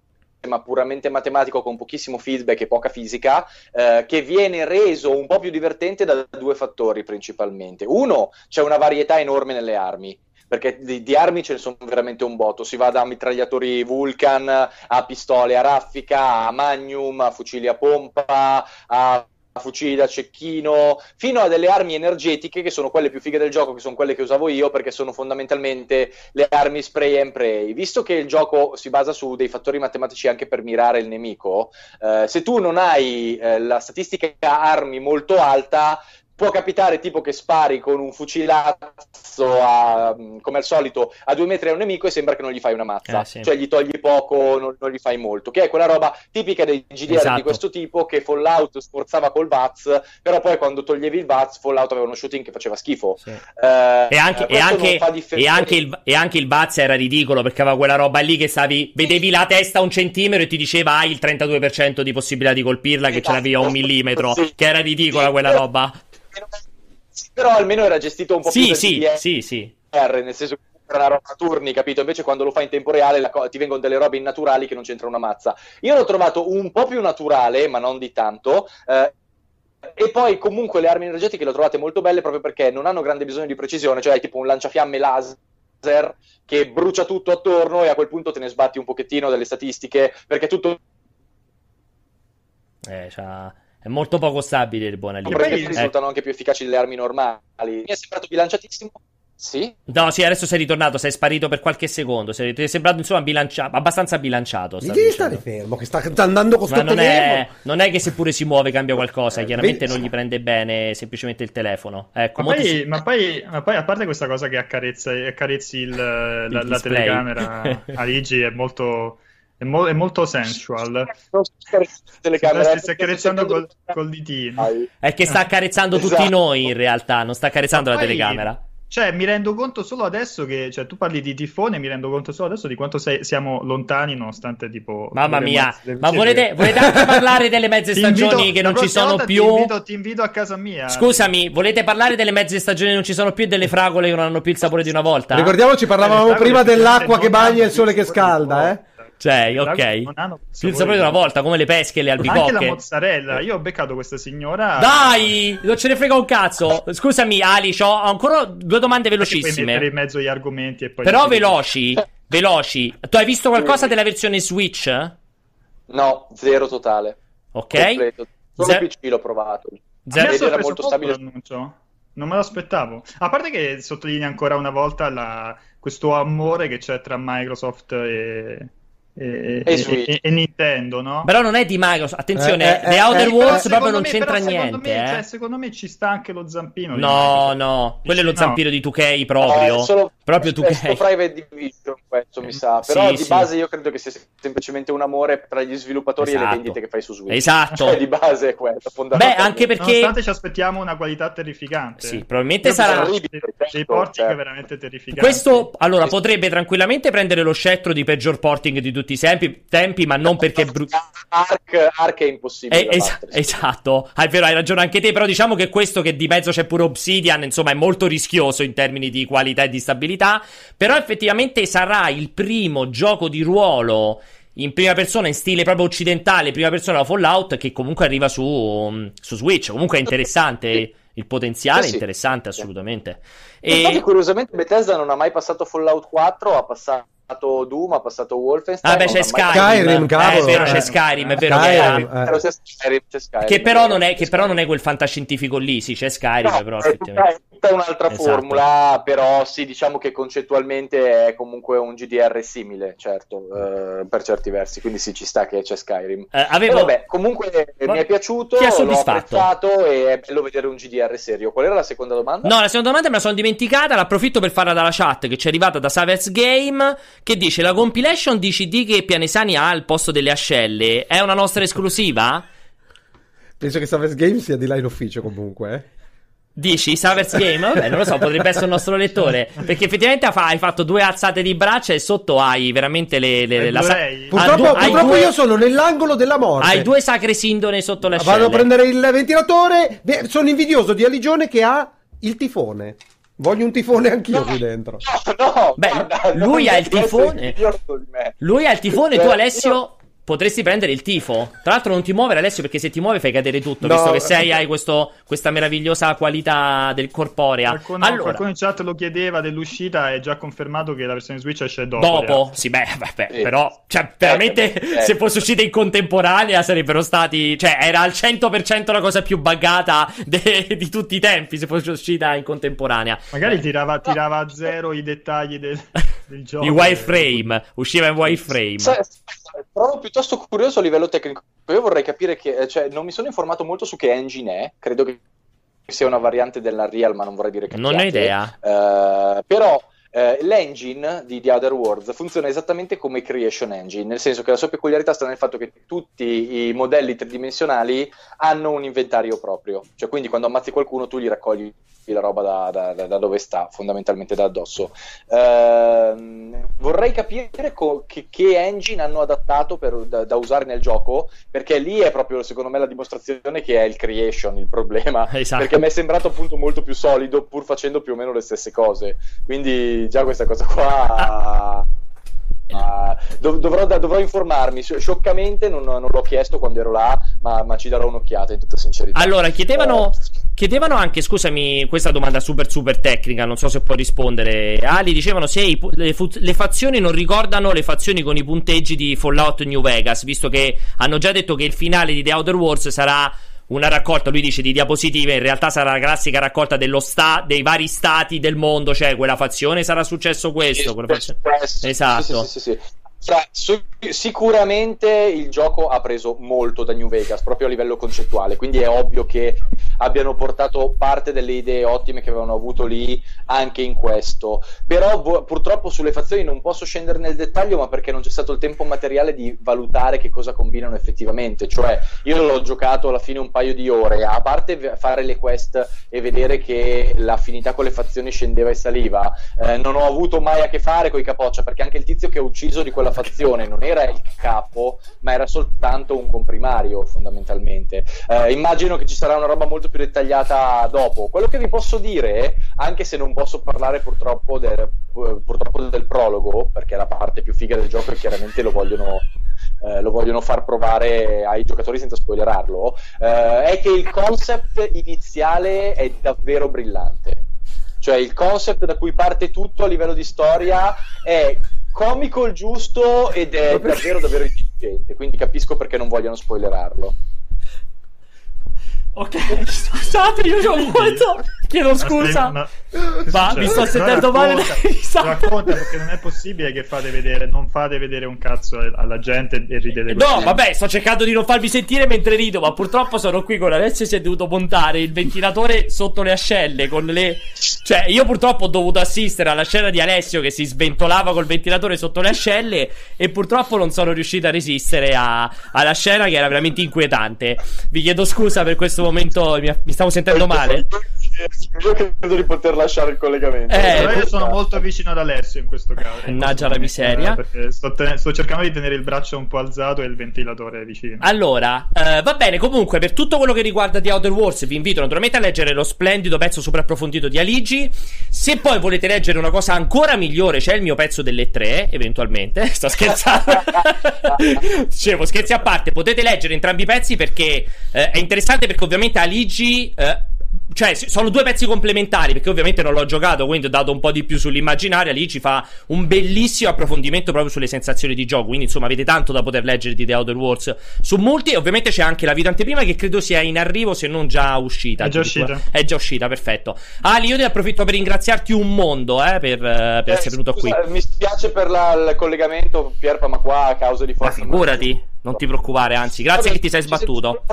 puramente matematico con pochissimo feedback e poca fisica, eh, che viene reso un po' più divertente da due fattori principalmente. Uno, c'è una varietà enorme nelle armi perché di, di, armi ce ne sono veramente un botto. Si va da mitragliatori Vulcan a pistole a raffica, a magnum, a fucili a pompa, a fucili da cecchino, fino a delle armi energetiche che sono quelle più fighe del gioco, che sono quelle che usavo io, perché sono fondamentalmente le armi spray and pray. Visto che il gioco si basa su dei fattori matematici anche per mirare il nemico, eh, se tu non hai eh, la statistica armi molto alta, può capitare tipo che spari con un fucilazzo a, come al solito a due metri a un nemico e sembra che non gli fai una mazza, eh, sì. cioè gli togli poco, non, non, gli fai molto, che è quella roba tipica dei GDR esatto. di questo tipo che Fallout sforzava col Vaz, però poi quando toglievi il Vaz Fallout aveva uno shooting che faceva schifo. Sì. Eh, e, anche, e, anche, e, anche il, e anche il Vaz era ridicolo perché aveva quella roba lì che stavi, vedevi la testa un centimetro e ti diceva hai il 32% di possibilità di colpirla che esatto. ce l'avevi a un millimetro, sì. che era ridicola quella roba però almeno era gestito un po' sì, più sì, sì, sì. nel senso che era una roba a turni, capito? Invece quando lo fai in tempo reale co- ti vengono delle robe innaturali che non c'entra una mazza. Io l'ho trovato un po' più naturale, ma non di tanto. Eh, e poi comunque le armi energetiche le ho trovate molto belle proprio perché non hanno grande bisogno di precisione, cioè hai tipo un lanciafiamme laser che brucia tutto attorno e a quel punto te ne sbatti un pochettino delle statistiche perché tutto Eh, c'ha... È molto poco stabile il buona lì. Poi risultano anche più efficaci delle armi normali. Mi è sembrato bilanciatissimo sì? No, sì, adesso sei ritornato, sei sparito per qualche secondo. Sei, ti è sembrato insomma bilanciato, abbastanza bilanciato. Mi devi stare fermo, che sta, sta andando con sto non è, non è che seppure si muove cambia qualcosa. Eh, chiaramente non gli prende bene semplicemente il telefono. Ecco, ma, poi, si... ma, poi, ma, poi, a parte questa cosa che accarezza, accarezzi il, il la, la, telecamera a Luigi, è molto. È, mo- è, molto sensual. Telecamera, sta accarezzando col, col ditino. È che sta accarezzando esatto. tutti noi in realtà, non sta accarezzando ma la poi, telecamera. Cioè, mi rendo conto solo adesso che. Cioè, tu parli di tifone, mi rendo conto solo adesso di quanto sei, siamo lontani, nonostante tipo. Mamma mia, ma volete, volete, anche parlare delle mezze stagioni invito, che non ci sono più? Ti invito, ti invito, a casa mia. Scusami, volete parlare delle mezze stagioni che non ci sono più e delle fragole che non hanno più il sapore di una volta? Ricordiamoci, parlavamo prima dell'acqua che bagna e il sole che scalda, eh? Cioè, ok. Più il sapore di una volta, come le pesche, le albicocche. Anche la mozzarella. Io ho beccato questa signora. Dai! Non ce ne frega un cazzo. Scusami, Ali, ho ancora due domande velocissime. Puoi mettere in mezzo gli argomenti e poi. Però veloci. veloci. Tu hai visto qualcosa della versione Switch? No, zero totale. Ok. Completo. Solo Ze- PC l'ho provato. Zero. Era molto stabile. L'annuncio. Non me l'aspettavo. A parte che sottolinea ancora una volta la... questo amore che c'è tra Microsoft e e, e, e, e, Nintendo, no? Però non è di Microsoft. Attenzione, eh, eh, The Outer eh, Worlds proprio non me, c'entra niente. Me, eh. cioè, secondo me ci sta anche lo zampino. No, no, quello è lo zampino di 2K proprio. No, solo, proprio 2K. Private Division, questo mi sa. Però sì, di sì. base io credo che sia semplicemente un amore tra gli sviluppatori esatto. e le esatto. vendite che fai su Switch. Esatto. Cioè, di base è questo. Beh, anche perché. Nonostante ci aspettiamo una qualità terrificante. Sì, probabilmente sarà. Dei, dei porting certo. veramente terrificanti. Questo, allora, potrebbe tranquillamente prendere lo scettro di peggior porting di tutti i tempi tempi, ma non perché è brutto. Arc, Arc, è impossibile. Eh, es- esatto, ah, è vero, hai ragione anche te. Però diciamo che questo che di mezzo c'è pure Obsidian, insomma, è molto rischioso in termini di qualità e di stabilità. Però effettivamente sarà il primo gioco di ruolo in prima persona, in stile proprio occidentale, prima persona Fallout, che comunque arriva su, su Switch. Comunque è interessante. Il potenziale sì, è interessante, assolutamente. E... Infatti, curiosamente, Bethesda non ha mai passato Fallout 4, ha passato passato Doom, ha passato Wolfenstein. Ah, beh, c'è Skyrim. Skyrim cavolo, eh, è vero, c'è Skyrim, è vero. Skyrim, che, eh. Skyrim, c'è Skyrim, che, però non è, che però non è quel fantascientifico lì, sì, c'è Skyrim, no, però. È tutta un'altra esatto. formula, però sì, diciamo che concettualmente è comunque un GDR simile, certo, eh, per certi versi, quindi sì, ci sta che c'è Skyrim. Eh, avevo... vabbè, comunque Ma... mi è piaciuto, Ti ha soddisfatto e è bello vedere un GDR serio. Qual era la seconda domanda? No, la seconda domanda me la sono dimenticata, l'approfitto per farla dalla chat che ci è arrivata da Savers Game che dice la compilation di CD che Pianesani ha al posto delle ascelle è una nostra esclusiva? Penso che Savers Game sia di là in ufficio comunque. Eh. Dici Savers Game? Vabbè, non lo so, potrebbe essere il nostro lettore. Perché effettivamente hai fatto due alzate di braccia e sotto hai veramente le. le la, purtroppo, du- purtroppo due... io sono nell'angolo della morte. Hai due sacre sindone sotto la scena. Vado a prendere il ventilatore. Sono invidioso di Aligione che ha il tifone. Voglio un tifone anch'io no, qui dentro. No, no, Beh, guarda, lui ha il tifone. Lui ha il tifone, tu Alessio potresti prendere il tifo. Tra l'altro, non ti muovere, Alessio, perché se ti muovi fai cadere tutto. No, visto che sei, hai questo, questa meravigliosa qualità del corporea. Qualcuno, allora, qualcuno in chat lo chiedeva dell'uscita. È già confermato che la versione Switch esce dopo. Dopo, sì, beh, beh, sì. però, cioè, veramente, eh, se fosse uscita in contemporanea, sarebbero stati. Cioè, era al 100% la cosa più buggata de- di tutti i tempi. Se fosse uscita in contemporanea. Magari tirava, tirava a zero i dettagli del gioco. I wireframe, usciva in wireframe. Sì, Trovo piuttosto curioso a livello tecnico. Io vorrei capire che, cioè, non mi sono informato molto su che engine è, credo che sia una variante dell'Unreal, ma non vorrei dire che Non ho idea. Uh, però Uh, l'engine di The Other Worlds funziona esattamente come Creation Engine, nel senso che la sua peculiarità sta nel fatto che tutti i modelli tridimensionali hanno un inventario proprio, cioè quindi quando ammazzi qualcuno tu gli raccogli la roba da, da, da dove sta, fondamentalmente da addosso. Uh, vorrei capire co- che, che, engine hanno adattato per, da, da, usare nel gioco, perché lì è proprio secondo me la dimostrazione che è il creation il problema, esatto. perché mi è sembrato appunto molto più solido pur facendo più o meno le stesse cose. Quindi già questa cosa qua... Dov- dovrò, dovrò, informarmi. Scioccamente non, non, l'ho chiesto quando ero là, ma, ma, ci darò un'occhiata in tutta sincerità. Allora, chiedevano, uh, Chiedevano anche, scusami, questa domanda super super tecnica, non so se può rispondere. Ali dicevano se i, le, le, fazioni non ricordano le fazioni con i punteggi di Fallout New Vegas, visto che hanno già detto che il finale di The Outer Wars sarà una raccolta, lui dice di diapositive, in realtà sarà la classica raccolta sta- dei vari stati del mondo, cioè quella fazione sarà successo questo, fazione... Esatto. Sì, sì, sì, cioè, su- sicuramente il gioco ha preso molto da New Vegas, proprio a livello concettuale, quindi è ovvio che abbiano portato parte delle idee ottime che avevano avuto lì anche in questo. Però vo- purtroppo sulle fazioni non posso scendere nel dettaglio, ma perché non c'è stato il tempo materiale di valutare che cosa combinano effettivamente. Cioè, io l'ho giocato alla fine un paio di ore, a parte fare le quest e vedere che l'affinità con le fazioni scendeva e saliva, eh, non ho avuto mai a che fare con i capoccia, perché anche il tizio che ha ucciso di quella quella fazione non era il capo, ma era soltanto un comprimario fondamentalmente. Eh, immagino che ci sarà una roba molto più dettagliata dopo. Quello che vi posso dire, anche se non posso parlare purtroppo del, purtroppo del prologo, perché è la parte più figa del gioco e chiaramente lo vogliono eh, lo vogliono far provare ai giocatori senza spoilerarlo, eh, è che il concept iniziale è davvero brillante. Cioè il concept da cui parte tutto a livello di storia è comico il giusto ed è davvero davvero intelligente, quindi capisco perché non vogliono spoilerarlo. Ok, scusate, io ho molto. Chiedo scusa. Ma, ma mi sto sentendo male. Racconta perché non è possibile che fate vedere, non fate vedere un cazzo alla gente e ridete. No, così. vabbè, sto cercando di non farvi sentire mentre rido, ma purtroppo sono qui con Alessio e si è dovuto montare il ventilatore sotto le ascelle. Con le. Cioè, io purtroppo ho dovuto assistere alla scena di Alessio che si sventolava col ventilatore sotto le ascelle. E purtroppo non sono riuscito a resistere a... alla scena che era veramente inquietante. Vi chiedo scusa per questo momento mi, mi stavo sentendo male. Io credo di poter lasciare il collegamento. Eh, io sono molto vicino ad Alessio in questo caso. Mannaggia la miseria. Perché sto, ten- sto, cercando di tenere il braccio un po' alzato e il ventilatore vicino. Allora, eh, va bene. Comunque, per tutto quello che riguarda The Outer Wars, vi invito naturalmente a leggere lo splendido pezzo super approfondito di Aligi. Se poi volete leggere una cosa ancora migliore, c'è il mio pezzo delle tre, eventualmente. Sto scherzando. Dicevo, scherzi a parte, potete leggere entrambi i pezzi perché eh, è interessante perché ovviamente Aligi eh, cioè, sono due pezzi complementari, perché ovviamente non l'ho giocato, quindi ho dato un po' di più sull'immaginaria. Lì ci fa un bellissimo approfondimento proprio sulle sensazioni di gioco. Quindi, insomma, avete tanto da poter leggere di The Outer Wars su molti. E ovviamente c'è anche la video anteprima che credo sia in arrivo, se non già uscita. È già uscita. È già uscita, perfetto. Ali, io ti approfitto per ringraziarti un mondo eh, per, per eh, essere venuto scusa, qui. Mi spiace per la, il collegamento, Pierpa, ma qua a causa di forza. Ma figurati, non ti preoccupare, anzi, grazie che ti sei sbattuto.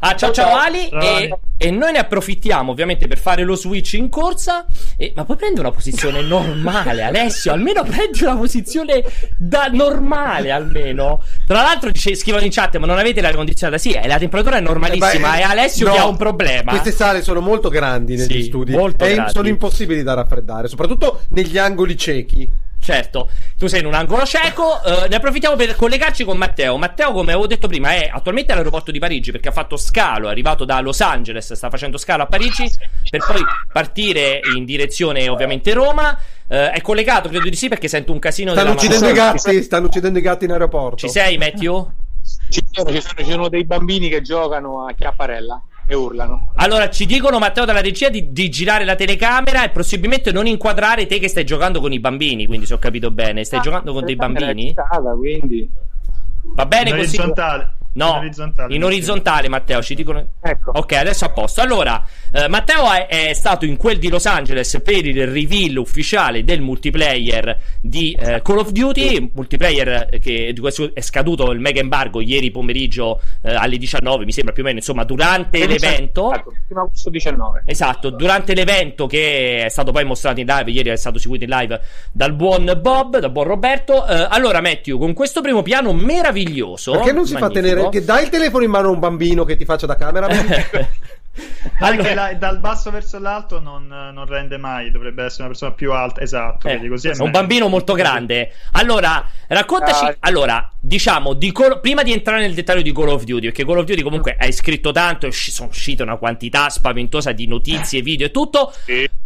Ah, ciao ciao, ciao Ali. E, e, noi ne approfittiamo ovviamente per fare lo switch in corsa. E, ma poi prendi una posizione normale, Alessio. Almeno prendi una posizione da normale, almeno. Tra l'altro, dice, scrivono in chat: Ma non avete l'aria condizionata? Sì, la temperatura è normalissima. Eh, beh, è Alessio no, che ha un problema. Queste sale sono molto grandi negli sì, studi. Molto e grandi. sono impossibili da raffreddare, soprattutto negli angoli ciechi. Certo, tu sei in un angolo cieco. Uh, ne approfittiamo per collegarci con Matteo. Matteo, come avevo detto prima, è attualmente all'aeroporto di Parigi perché ha fatto scalo. È arrivato da Los Angeles, sta facendo scalo a Parigi per poi partire in direzione, ovviamente, Roma. Uh, è collegato, credo di sì, perché sento un casino. Stanno uccidendo i gatti. Stanno uccidendo i gatti in aeroporto. Ci sei, Matthew? Ci sono, ci sono, ci sono dei bambini che giocano a chiapparella e urlano. Allora, ci dicono Matteo dalla regia di, di, girare la telecamera e possibilmente non inquadrare te che stai giocando con i bambini. Quindi, se ho capito bene, stai ah, giocando con dei bambini? Stata, quindi. Va bene in così. Orizzontale. No, in orizzontale, in orizzontale Matteo, ci dicono... Ecco. Ok, adesso a posto. Allora, eh, Matteo è, è, stato in quel di Los Angeles per il reveal ufficiale del multiplayer di eh, Call of Duty, multiplayer che è scaduto il mega embargo ieri pomeriggio eh, alle 19, mi sembra più o meno, insomma, durante l'evento. Esatto, prima agosto 19. Esatto, durante l'evento che è stato poi mostrato in live, ieri è stato seguito in live dal buon Bob, dal buon Roberto. Eh, allora, Matthew, con questo primo piano meraviglioso... Perché non si magnifico, fa tenere che dai il telefono in mano a un bambino che ti faccia da camera. Anche la, dal basso verso l'alto non, non, rende mai, dovrebbe essere una persona più alta. Esatto, eh, così è un bambino molto grande. Allora, raccontaci. Ah. Allora, diciamo, di Call, prima di entrare nel dettaglio di Call of Duty, perché Call of Duty comunque hai scritto tanto, sono uscite una quantità spaventosa di notizie, video e tutto.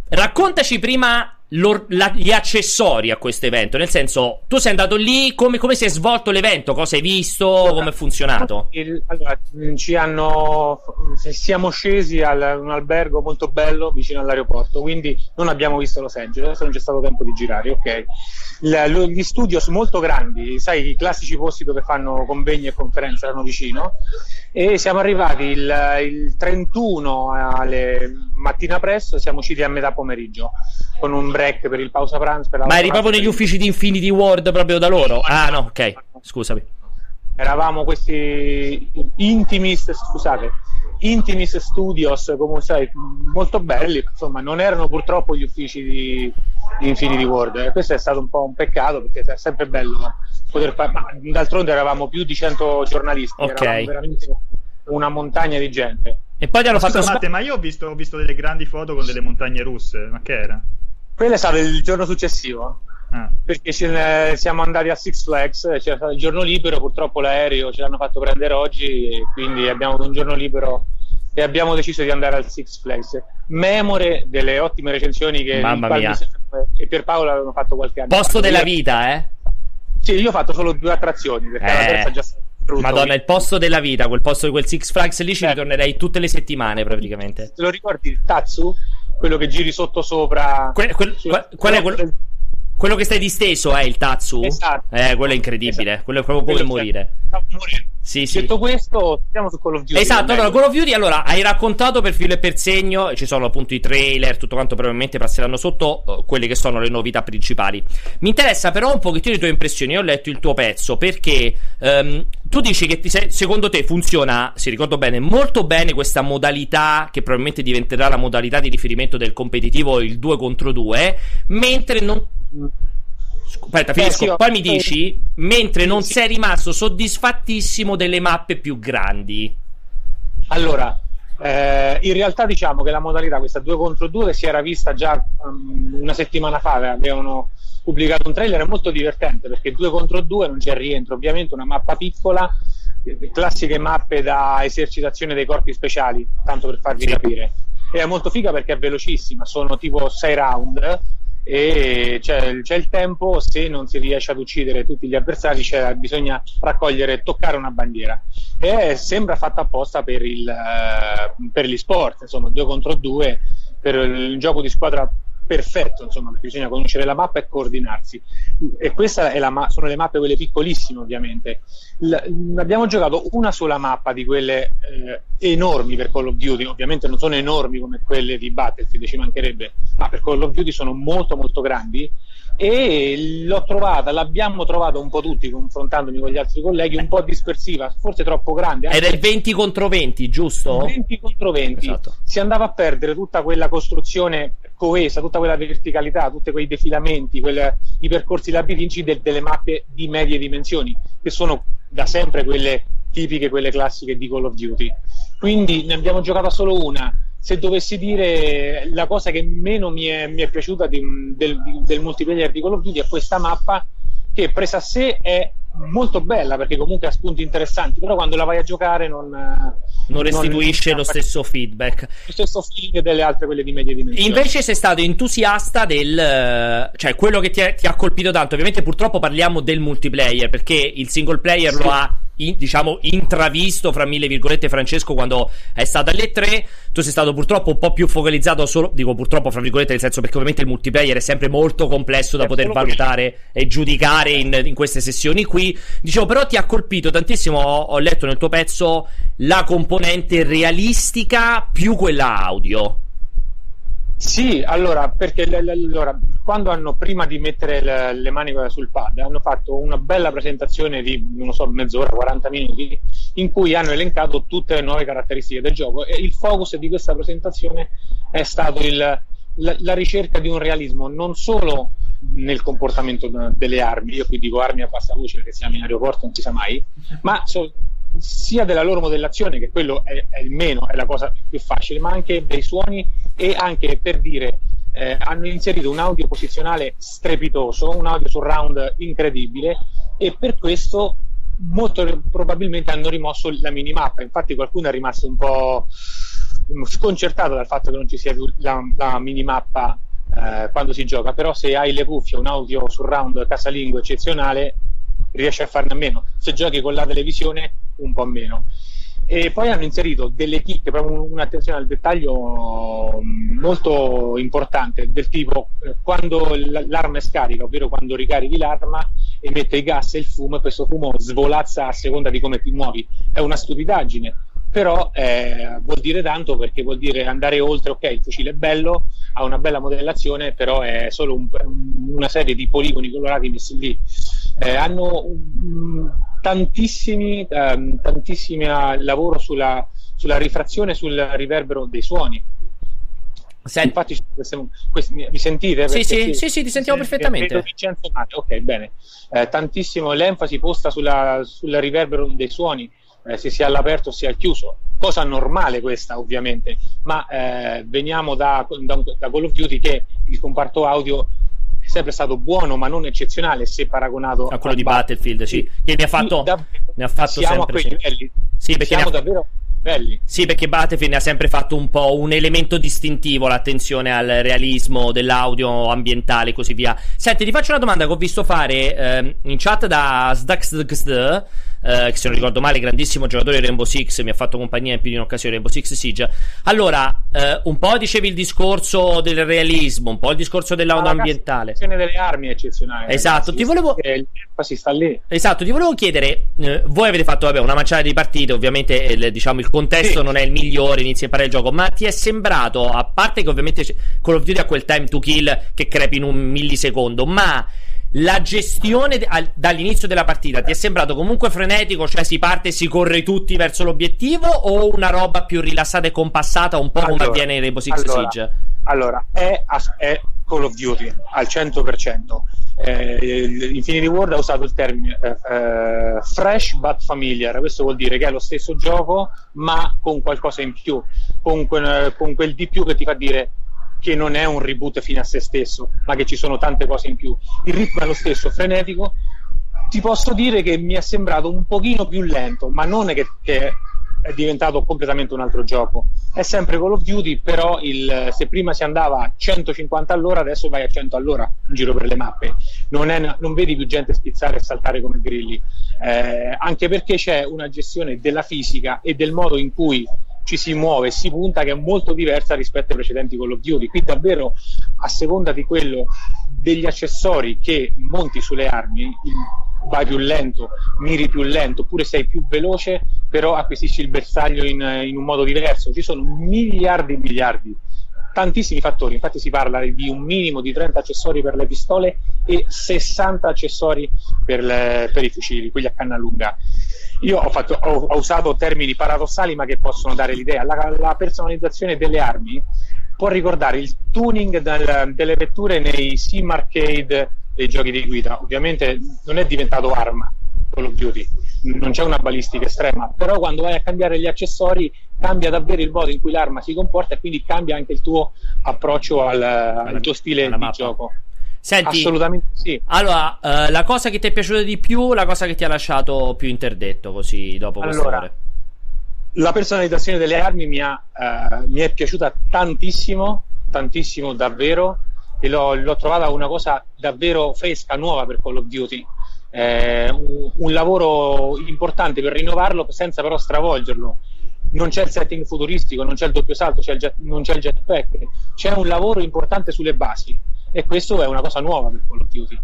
Raccontaci prima la, gli accessori a questo evento? Nel senso, tu sei andato lì, come, come si è svolto l'evento? Cosa hai visto? Come è funzionato? Il, allora, ci hanno. Siamo scesi a un albergo molto bello vicino all'aeroporto, quindi non abbiamo visto Los Angeles, adesso non c'è stato tempo di girare, ok. La, lo, gli studios molto grandi, sai, i classici posti dove fanno convegni e conferenze erano vicino. E siamo arrivati il, il 31 alle mattina presto, siamo usciti a metà pomeriggio con un break per il pausa pranzo. Ma eri proprio negli uffici di Infinity Ward proprio da loro? Ah, no, ok, scusami. Eravamo questi Intimis, scusate, Intimis Studios, come sai, molto belli, insomma, non erano purtroppo gli uffici di, di Infinity World. E questo è stato un po' un peccato perché è sempre bello poter fare. Ma d'altronde eravamo più di 100 giornalisti, okay. eravamo veramente una montagna di gente. E poi ti hanno fatto. Scusa, Matte, ma io ho visto, ho visto delle grandi foto con delle montagne russe, ma che era? Quello è stato il giorno successivo. Ah. Perché ce, siamo andati a Six Flags, c'era stato il giorno libero, purtroppo l'aereo ce l'hanno fatto prendere oggi, e quindi abbiamo avuto un giorno libero e abbiamo deciso di andare al Six Flags. Memore delle ottime recensioni che Mamma mia. e Pierpaolo avevano fatto qualche anno Posto fa. della vita, eh? Sì, io ho fatto solo due attrazioni perché eh. la terza già stata Madonna, il posto della vita, quel posto di quel Six Flags lì ci ritornerei tutte le settimane praticamente. Te lo ricordi il Tatsu? Quello che giri sotto sopra. Que- quel, qual, qual è quello? Quello che stai disteso è il Tatsu? Esatto. Eh, quello è incredibile. Esatto. Quello è proprio come morire. morire. Sì, sì. Detto questo, andiamo su Call of Duty. Esatto, allora Call of Duty, allora, hai raccontato per filo e per segno, ci sono appunto i trailer, tutto quanto probabilmente passeranno sotto uh, quelle che sono le novità principali. Mi interessa però un pochettino le tue impressioni, io ho letto il tuo pezzo, perché um, tu dici che ti sei, secondo te funziona, se ricordo bene, molto bene questa modalità, che probabilmente diventerà la modalità di riferimento del competitivo, il 2 contro 2, mentre non Aspetta, finisco. Beh, sì, Poi mi dici, mentre non sì. sei rimasto soddisfattissimo delle mappe più grandi. Allora, eh, in realtà diciamo che la modalità questa 2 contro 2 si era vista già um, una settimana fa, avevano pubblicato un trailer molto divertente perché 2 contro 2 non c'è rientro, ovviamente una mappa piccola, classiche mappe da esercitazione dei corpi speciali, tanto per farvi sì. capire. è molto figa perché è velocissima, sono tipo 6 round e c'è, c'è, il tempo, se non si riesce ad uccidere tutti gli avversari bisogna raccogliere toccare una bandiera. E sembra fatta apposta per, il, uh, per gli sport, insomma due contro due, per il gioco di squadra perfetto, insomma, perché bisogna conoscere la mappa e coordinarsi. E queste ma- sono le mappe quelle piccolissime, ovviamente. L- abbiamo giocato una sola mappa di quelle eh, enormi per Call of Duty, ovviamente non sono enormi come quelle di Battlefield, ci mancherebbe, ma per Call of Duty sono molto molto grandi e l'ho trovata, l'abbiamo trovata un po' tutti confrontandomi con gli altri colleghi, un po' dispersiva, forse troppo grande. Era il 20 contro 20, giusto? 20 contro 20. Esatto. Si andava a perdere tutta quella costruzione coesa, tutta quella verticalità, tutti quei defilamenti, quelle, i percorsi labirintici de, delle mappe di medie dimensioni, che sono da sempre quelle tipiche, quelle classiche di Call of Duty. Quindi ne abbiamo giocata solo una se dovessi dire la cosa che meno mi è, mi è piaciuta di, del, del, multiplayer di Call of Duty è questa mappa che presa a sé è molto bella perché comunque ha spunti interessanti però quando la vai a giocare non, non restituisce non, lo stesso feedback. lo stesso feeling delle altre quelle di media dimensione invece sei stato entusiasta del cioè quello che ti, è, ti ha colpito tanto. Ovviamente purtroppo parliamo del multiplayer perché il single player sì. lo ha in, diciamo intravisto fra mille virgolette Francesco quando è stato alle 3 tu sei stato purtroppo un po' più focalizzato solo dico purtroppo fra virgolette nel senso perché ovviamente il multiplayer è sempre molto complesso da poter valutare e giudicare in, in, queste sessioni qui. Dicevo però ti ha colpito tantissimo ho, ho letto nel tuo pezzo la componente realistica più quella audio sì, allora, perché allora, quando hanno, prima di mettere le, le mani sul pad, hanno fatto una bella presentazione di, non so, mezz'ora, 40 minuti, in cui hanno elencato tutte le nuove caratteristiche del gioco e il focus di questa presentazione è stato il, la, la, ricerca di un realismo non solo nel comportamento delle armi, io qui dico armi a bassa luce perché siamo in aeroporto, non si sa mai, ma so, sia della loro modellazione, che quello è, è, il meno, è la cosa più facile, ma anche dei suoni e anche per dire eh, hanno inserito un audio posizionale strepitoso, un audio surround incredibile e per questo molto probabilmente hanno rimosso la minimappa. Infatti qualcuno è rimasto un po' sconcertato dal fatto che non ci sia più la, la minimappa eh, quando si gioca, però se hai le cuffie, un audio surround casalingo eccezionale, riesci a farne a meno. Se giochi con la televisione, un po' meno. E poi hanno inserito delle chicche, proprio un'attenzione al dettaglio mm, molto importante, del tipo eh, quando l'arma è scarica, ovvero quando ricarichi l'arma, emette i gas e il fumo e questo fumo svolazza a seconda di come ti muovi. È una stupidaggine, però eh, vuol dire tanto perché vuol dire andare oltre, ok, il fucile è bello, ha una bella modellazione, però è solo un, una serie di poligoni colorati messi lì. Eh, hanno um, tantissimi, um, tantissimi lavoro sulla, sulla rifrazione, sul riverbero dei suoni. Senti. Infatti, queste, queste, mi sentite? Sì, sì, sì, sì, sì, ti sentiamo perfettamente. Ok, bene. Eh, tantissimo l'enfasi posta sulla, sul riverbero dei suoni eh, se sia all'aperto sia al chiuso. Cosa normale questa ovviamente, ma eh, veniamo da, da, da Call of Duty che il comparto audio sempre stato buono ma non eccezionale se paragonato a quello di Battlefield, sì, che mi ha fatto, sì, mi ha fatto siamo sempre, a quei livelli. Sì, perché siamo ha... davvero belli. Sì, perché Battlefield ne ha sempre fatto un po' un elemento distintivo, l'attenzione al realismo dell'audio ambientale e così via. Senti, ti faccio una domanda che ho visto fare eh, in chat da Sdaxdxd eh, che se non ricordo male, grandissimo giocatore di Rainbow Six, mi ha fatto compagnia in più di un'occasione Rainbow Six Siege. Allora, eh, un po' dicevi il discorso del realismo, un po' il discorso dell'auto ah, ambientale. La delle armi è eccezionale. Esatto, ti volevo... Si sta lì. Esatto, ti volevo chiedere, eh, voi avete fatto vabbè, una manciata di partite, ovviamente il, diciamo, il contesto sì. non è il migliore, inizi a imparare il gioco, ma ti è sembrato, a parte che ovviamente Call of Duty ha quel time to kill che crepi in un millisecondo, ma la gestione al, dall'inizio della partita ti è sembrato comunque frenetico, cioè si parte e si corre tutti verso l'obiettivo o una roba più rilassata e compassata, un po' allora, come avviene in Rainbow Six allora, Siege? Allora, è, è, Call of Duty al 100%. Eh, Infinity World ha usato il termine eh, eh, fresh but familiar, questo vuol dire che è lo stesso gioco ma con qualcosa in più, con, quel, con quel di più che ti fa dire che non è un reboot fine a se stesso, ma che ci sono tante cose in più. Il ritmo è lo stesso, frenetico. Ti posso dire che mi è sembrato un pochino più lento, ma non è che, che è diventato completamente un altro gioco. È sempre Call of Duty, però il, se prima si andava a 150 all'ora, adesso vai a 100 all'ora in giro per le mappe. Non, è, non vedi più gente spizzare e saltare come grilli, eh, anche perché c'è una gestione della fisica e del modo in cui ci si muove e si punta che è molto diversa rispetto ai precedenti Call of Duty. Qui davvero a seconda di quello degli accessori che monti sulle armi, vai più lento, miri più lento, oppure sei più veloce, però acquisisci il bersaglio in, in un modo diverso. Ci sono miliardi e miliardi tantissimi fattori, infatti si parla di un minimo di 30 accessori per le pistole e 60 accessori per, le, per i fucili, quelli a canna lunga. Io ho, fatto, ho, ho, usato termini paradossali ma che possono dare l'idea. La, la personalizzazione delle armi può ricordare il tuning del, delle vetture nei sim arcade dei giochi di guida. Ovviamente non è diventato arma Call of Duty, non c'è una balistica estrema, però quando vai a cambiare gli accessori cambia davvero il modo in cui l'arma si comporta e quindi cambia anche il tuo approccio al, al tuo stile di gioco. Senti, assolutamente sì. Allora, uh, la cosa che ti è piaciuta di più, la cosa che ti ha lasciato più interdetto così dopo allora, queste ore? La personalizzazione delle armi mi, ha, uh, mi è piaciuta tantissimo, tantissimo davvero, e l'ho, l'ho, trovata una cosa davvero fresca, nuova per Call of Duty. Eh, un, un lavoro importante per rinnovarlo senza però stravolgerlo non c'è il setting futuristico, non c'è il doppio salto, c'è il jet, non c'è il jetpack, c'è un lavoro importante sulle basi e questo è una cosa nuova per Call of Duty.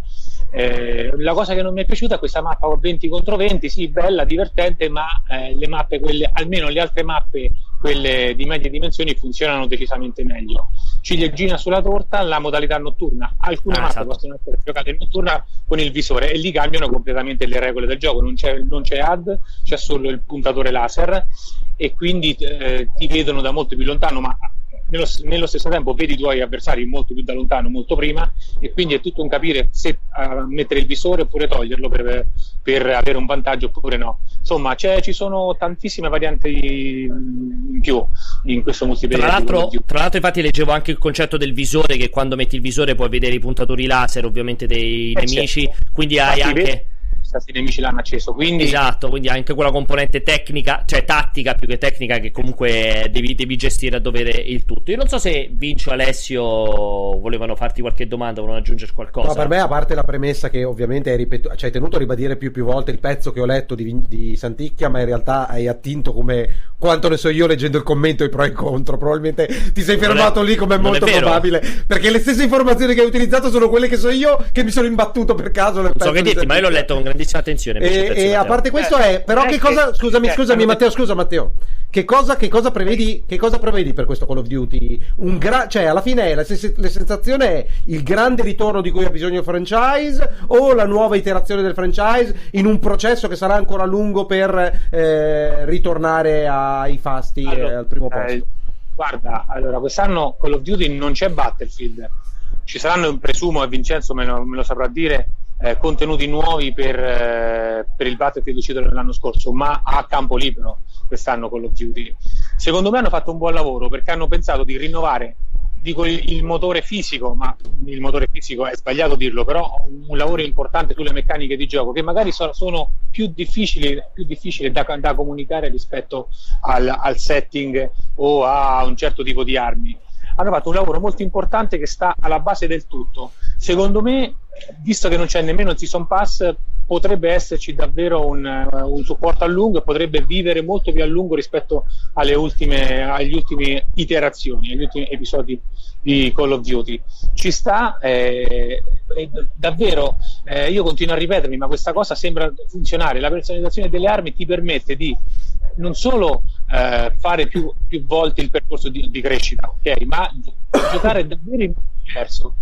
Eh, la cosa che non mi è piaciuta è questa mappa 20 contro 20, sì, bella, divertente, ma eh, le mappe, quelle, almeno le altre mappe, quelle di medie dimensioni, funzionano decisamente meglio. Ciliegina sulla torta, la modalità notturna. Alcune ah, mappe esatto. possono essere giocate in notturna con il visore e lì cambiano completamente le regole del gioco. Non c'è, non c'è ad, c'è solo il puntatore laser e quindi eh, ti vedono da molto più lontano, ma nello, nello, stesso tempo vedi i tuoi avversari molto più da lontano, molto prima, e quindi è tutto un capire se uh, mettere il visore oppure toglierlo per, per, avere un vantaggio oppure no. Insomma, ci sono tantissime varianti in più in questo multiplayer. Tra l'altro, tra l'altro, infatti, leggevo anche il concetto del visore, che quando metti il visore puoi vedere i puntatori laser, ovviamente, dei eh, nemici, certo. quindi hai anche. Stati nemici l'hanno acceso. Quindi... Esatto, quindi anche quella componente tecnica, cioè tattica più che tecnica, che comunque devi, devi gestire a dovere il tutto. Io non so se Vincio e Alessio volevano farti qualche domanda, volevano aggiungere qualcosa. No, per me, a parte la premessa che ovviamente hai, ripetu- cioè, hai tenuto a ribadire più più volte il pezzo che ho letto di, di Santicchia, ma in realtà hai attinto come quanto ne so io leggendo il commento i pro e i contro. Probabilmente ti sei fermato è, lì come è molto è probabile, perché le stesse informazioni che hai utilizzato sono quelle che so io, che mi sono imbattuto per caso. Nel so che dirti, ma io l'ho letto con grandissima attenzione. E, e a parte questo è, però che cosa, scusami, scusami Matteo, scusa Matteo, che cosa, che cosa, prevedi, che cosa prevedi per questo Call of Duty? Un gra- cioè, alla fine la, la sensazione è il grande ritorno di cui ha bisogno il franchise o la nuova iterazione del franchise in un processo che sarà ancora lungo per eh, ritornare ai fasti allora, eh, al primo posto? Eh, guarda, allora quest'anno Call of Duty non c'è Battlefield. Ci saranno, presumo, e Vincenzo me lo, me lo saprà dire, eh, contenuti nuovi per, eh, per, il Battlefield uscito l'anno scorso, ma a campo libero quest'anno Call of Duty. Secondo me hanno fatto un buon lavoro perché hanno pensato di rinnovare dico il, motore fisico, ma il motore fisico è sbagliato dirlo, però un lavoro importante sulle meccaniche di gioco che magari sono, sono più difficili, più difficili da, da, comunicare rispetto al, al setting o a un certo tipo di armi hanno fatto un lavoro molto importante che sta alla base del tutto. Secondo me, visto che non c'è nemmeno il Season Pass, potrebbe esserci davvero un, un supporto a lungo e potrebbe vivere molto più a lungo rispetto alle ultime, agli ultimi iterazioni, agli ultimi episodi di Call of Duty. Ci sta, eh, davvero, eh, io continuo a ripetermi, ma questa cosa sembra funzionare. La personalizzazione delle armi ti permette di non solo eh, fare più, più, volte il percorso di, di crescita, okay? ma giocare davvero in modo diverso.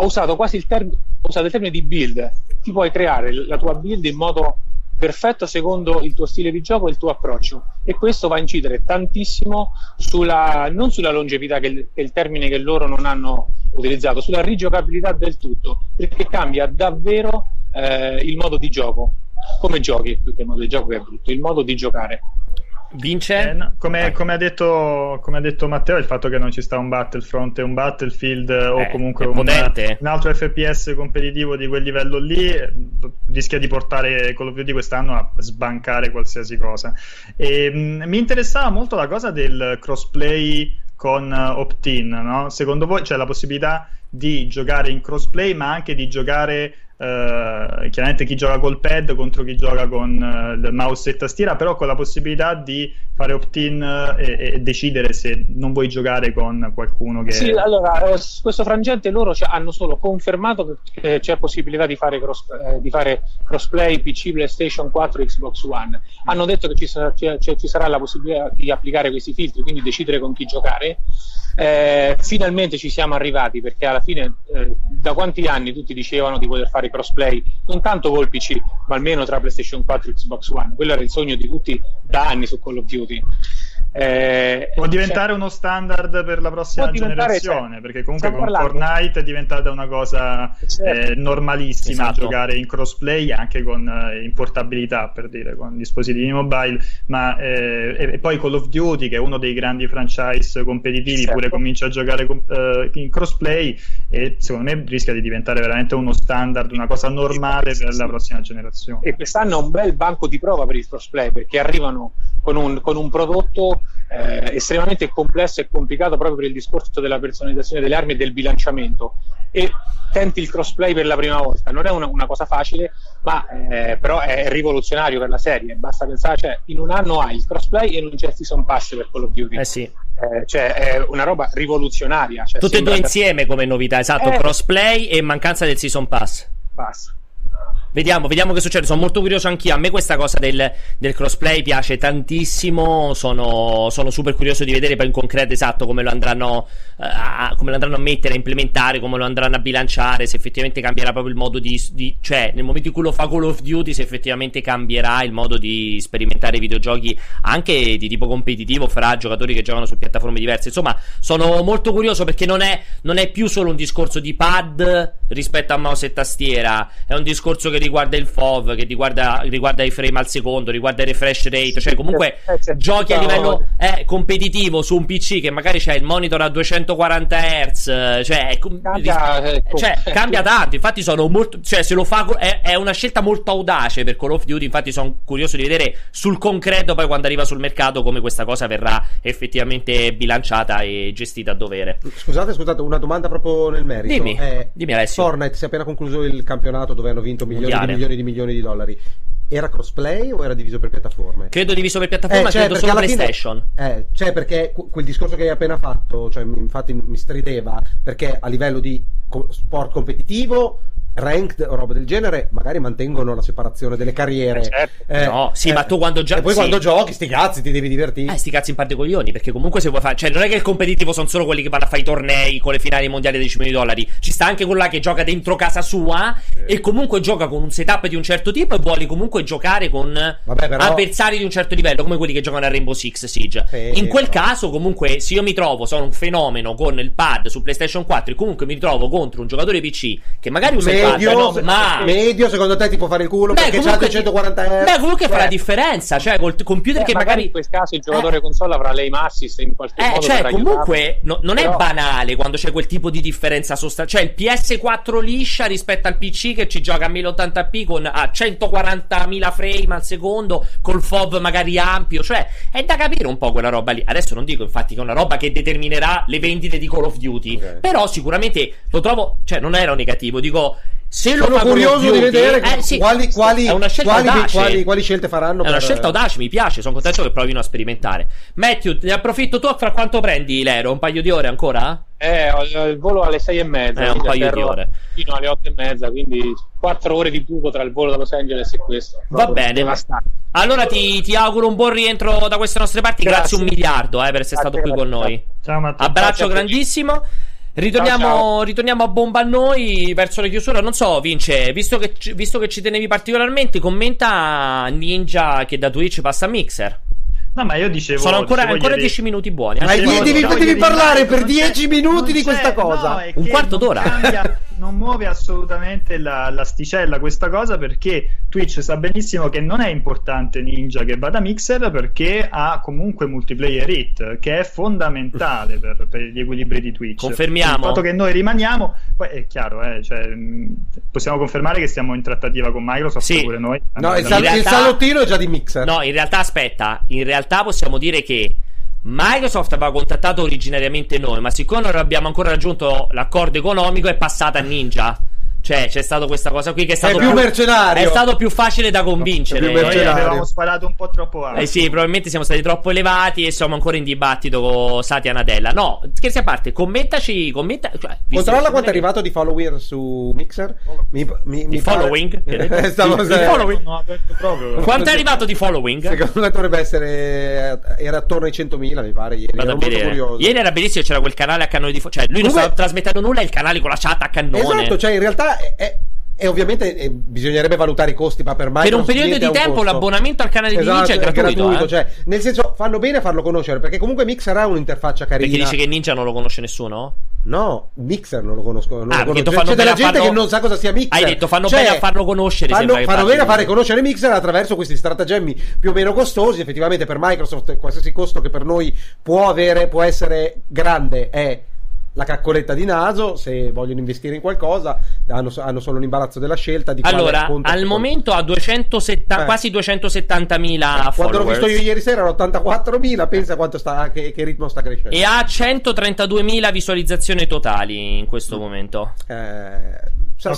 Ho usato quasi il, term- ho usato il termine di build, ti puoi creare la tua build in modo perfetto secondo il tuo stile di gioco e il tuo approccio. E questo va a incidere tantissimo sulla, non sulla longevità che, il, che è il termine che loro non hanno utilizzato, sulla rigiocabilità del tutto, perché cambia davvero eh, il modo di gioco, come giochi, perché il modo di gioco è brutto, il modo di giocare. Vince? Eh, no, come, come, ha detto, come, ha detto, Matteo, il fatto che non ci sta un Battlefront e un Battlefield eh, o comunque un, un, altro FPS competitivo di quel livello lì eh, rischia di portare Call of Duty quest'anno a sbancare qualsiasi cosa. E, mh, mm, mi interessava molto la cosa del crossplay con uh, opt-in, no? Secondo voi c'è la possibilità di giocare in crossplay, ma anche di giocare Uh, chiaramente chi gioca col pad contro chi gioca con uh, il mouse e tastiera, però con la possibilità di fare opt-in uh, e, e, decidere se non vuoi giocare con qualcuno che... Sì, allora, eh, questo frangente loro hanno solo confermato che c'è possibilità di fare, cross, eh, di fare crossplay PC, PlayStation 4, Xbox One. Hanno detto che ci sarà, c- ci sarà la possibilità di applicare questi filtri, quindi decidere con chi giocare. Eh, finalmente ci siamo arrivati perché alla fine eh, da quanti anni tutti dicevano di voler fare crossplay? Non tanto col PC ma almeno tra PlayStation 4 e Xbox One. Quello era il sogno di tutti da anni su Call of Duty eh, può diventare cioè, uno standard per la prossima generazione cioè, perché comunque con parlando. Fortnite è diventata una cosa certo. eh, normalissima esatto. giocare in crossplay anche con eh, in portabilità per dire con dispositivi mobile ma eh, e, e, poi Call of Duty che è uno dei grandi franchise competitivi certo. pure comincia a giocare con, eh, in crossplay e secondo me rischia di diventare veramente uno standard una cosa normale per la prossima generazione e quest'anno è un bel banco di prova per il crossplay perché arrivano con un, con un prodotto eh, estremamente complesso e complicato proprio per il discorso della personalizzazione delle armi e del bilanciamento. E tenti il crossplay per la prima volta. Non è una, una cosa facile ma eh, però è rivoluzionario per la serie. Basta pensare cioè in un anno hai il crossplay e non c'è season pass per Call of Duty. Eh sì. Eh, cioè è una roba rivoluzionaria cioè, tutte e due insieme come novità esatto eh, crossplay e mancanza del season pass. Pass Vediamo, vediamo che succede. Sono molto curioso anch'io. A me questa cosa del, del crossplay piace tantissimo. Sono, sono, super curioso di vedere poi in concreto esatto come lo, andranno, uh, a, come lo andranno a mettere, a implementare, come lo andranno a bilanciare. Se effettivamente cambierà proprio il modo di, di, cioè, nel momento in cui lo fa Call of Duty, se effettivamente cambierà il modo di sperimentare videogiochi anche di tipo competitivo fra giocatori che giocano su piattaforme diverse. Insomma, sono molto curioso perché non è, non è più solo un discorso di pad rispetto a mouse e tastiera. È un discorso che riguarda il FOV, che riguarda, riguarda i frame al secondo, riguarda il refresh rate, cioè comunque eh, certo. giochi a livello eh, competitivo su un PC che magari c'è il monitor a 240 Hz, cioè, cambia, ris- ecco. cioè, cambia tanto. Infatti sono molto, cioè se lo fa è, è, una scelta molto audace per Call of Duty, infatti sono curioso di vedere sul concreto poi quando arriva sul mercato come questa cosa verrà effettivamente bilanciata e gestita a dovere. Scusate, scusate, una domanda proprio nel merito. Dimmi, eh, dimmi Alessio. Fortnite si è appena concluso il campionato dove hanno vinto milioni milioni di milioni di dollari. Era crossplay o era diviso per piattaforme? Credo diviso per piattaforma, eh, cioè, credo solo PlayStation. Fine, eh, cioè, perché quel discorso che hai appena fatto, cioè, infatti mi strideva, perché a livello di sport competitivo ranked o roba del genere, magari mantengono la separazione delle carriere. Eh, certo. eh, no, sì, eh, ma tu quando giochi. E poi sì. quando giochi, sti cazzi, ti devi divertire. Eh, sti cazzi in parte coglioni. Perché comunque se vuoi fare. Cioè, non è che il competitivo sono solo quelli che vanno a fare i tornei con le finali mondiali di 10 milioni di dollari. Ci sta anche quello là che gioca dentro casa sua eh. e comunque gioca con un setup di un certo tipo e vuole comunque giocare con Vabbè, però... avversari di un certo livello, come quelli che giocano a Rainbow Six Siege. Sì, in quel però... caso, comunque, se io mi trovo, sono un fenomeno con il pad su PlayStation 4 e comunque mi trovo contro un giocatore PC che magari usa Medio, no, ma medio secondo te ti può fare il culo beh, perché c'ha 240 euro beh comunque fa la differenza cioè col computer eh, che magari... in questo caso il giocatore eh. console avrà lei assist in qualche eh, modo cioè comunque no, non Però... è banale quando c'è quel tipo di differenza sostanziale cioè il PS4 liscia rispetto al PC che ci gioca a 1080p con a 140.000 frame al secondo col FOV magari ampio cioè è da capire un po' quella roba lì adesso non dico infatti che è una roba che determinerà le vendite di Call of Duty okay. però sicuramente lo trovo cioè non ero negativo dico se Sono curioso di vedere eh, sì, quali, quali, quali, quali, quali, scelte faranno. È per... una scelta audace, mi piace. Sono contento che provino a sperimentare. Matthew, ne approfitto tu. Fra quanto prendi l'aereo? Un paio di ore ancora? Eh, ho il volo alle sei e mezza. Eh, un paio di ore. Fino alle otto e mezza, quindi quattro ore di buco tra il volo da Los Angeles e questo. Va bene. Allora ti, ti, auguro un buon rientro da queste nostre parti. Grazie, grazie un miliardo eh, per essere grazie, stato qui con noi. Ciao Matteo. Abbraccio grandissimo. Ritorniamo, ciao, ciao. ritorniamo, a bomba a noi verso la chiusura. Non so, Vince, visto che, visto che ci tenevi particolarmente, commenta Ninja che da Twitch passa a Mixer. No, ma io dicevo. Sono ancora, ancora 10 minuti buoni. Ma devi, devi, devi parlare per 10 minuti di questa cosa. No, un quarto d'ora. Cambia, non muove assolutamente la, l'asticella questa cosa perché Twitch sa benissimo che non è importante Ninja che vada Mixer perché ha comunque multiplayer hit che è fondamentale per, per gli equilibri di Twitch. Confermiamo. Il fatto che noi rimaniamo, poi è chiaro, eh, cioè, possiamo confermare che stiamo in trattativa con Microsoft sì. pure noi. No, il, sal- realtà, il salottino è già di Mixer. No, in realtà aspetta, in realtà possiamo dire che Microsoft aveva contattato originariamente noi, ma siccome non abbiamo ancora raggiunto l'accordo economico, è passata a Ninja. Cioè, c'è stata questa cosa qui che è stato è più, più mercenario. È stato più facile da convincere. No, noi avevamo sparato un po' troppo alto. Eh sì, probabilmente siamo stati troppo elevati e siamo ancora in dibattito con Satya Nadella. No, scherzi a parte, commentaci, commenta, cioè, Controlla quanto è arrivato di follower su Mixer. Mi, mi, mi following? Pare... Stavo di, di following. Quanto è arrivato di following? Secondo me dovrebbe essere era attorno ai 100.000, mi pare ieri. Vado era Ieri era bellissimo, c'era quel canale a cannone di fo- cioè lui non stava trasmettendo nulla e il canale con la chat a cannone. Esatto, cioè in realtà è, e ovviamente eh, bisognerebbe valutare i costi, ma per mai per un periodo di tempo l'abbonamento al canale di esatto, Ninja è gratuito. gratuito eh? cioè, nel senso, fanno bene a farlo conoscere perché comunque Mixer ha un'interfaccia carina. Perché dici che Ninja non lo conosce nessuno? No, Mixer non lo conosco. Non ah, lo conosco. C'è della gente farlo... che non sa cosa sia Mixer. Hai detto fanno cioè, bene a farlo conoscere. Fanno, fanno bene a fare conoscere Mixer attraverso questi stratagemmi più o meno costosi. Effettivamente per Microsoft qualsiasi costo che per noi può avere, può essere grande, è la caccoletta di naso se vogliono investire in qualcosa hanno, hanno solo l'imbarazzo della scelta di allora al momento ha 270, eh. quasi 270 mila eh, quando l'ho visto io ieri sera erano 84 mila pensa quanto sta, che, che, ritmo sta crescendo e ha 132 mila visualizzazioni totali in questo mm. momento eh,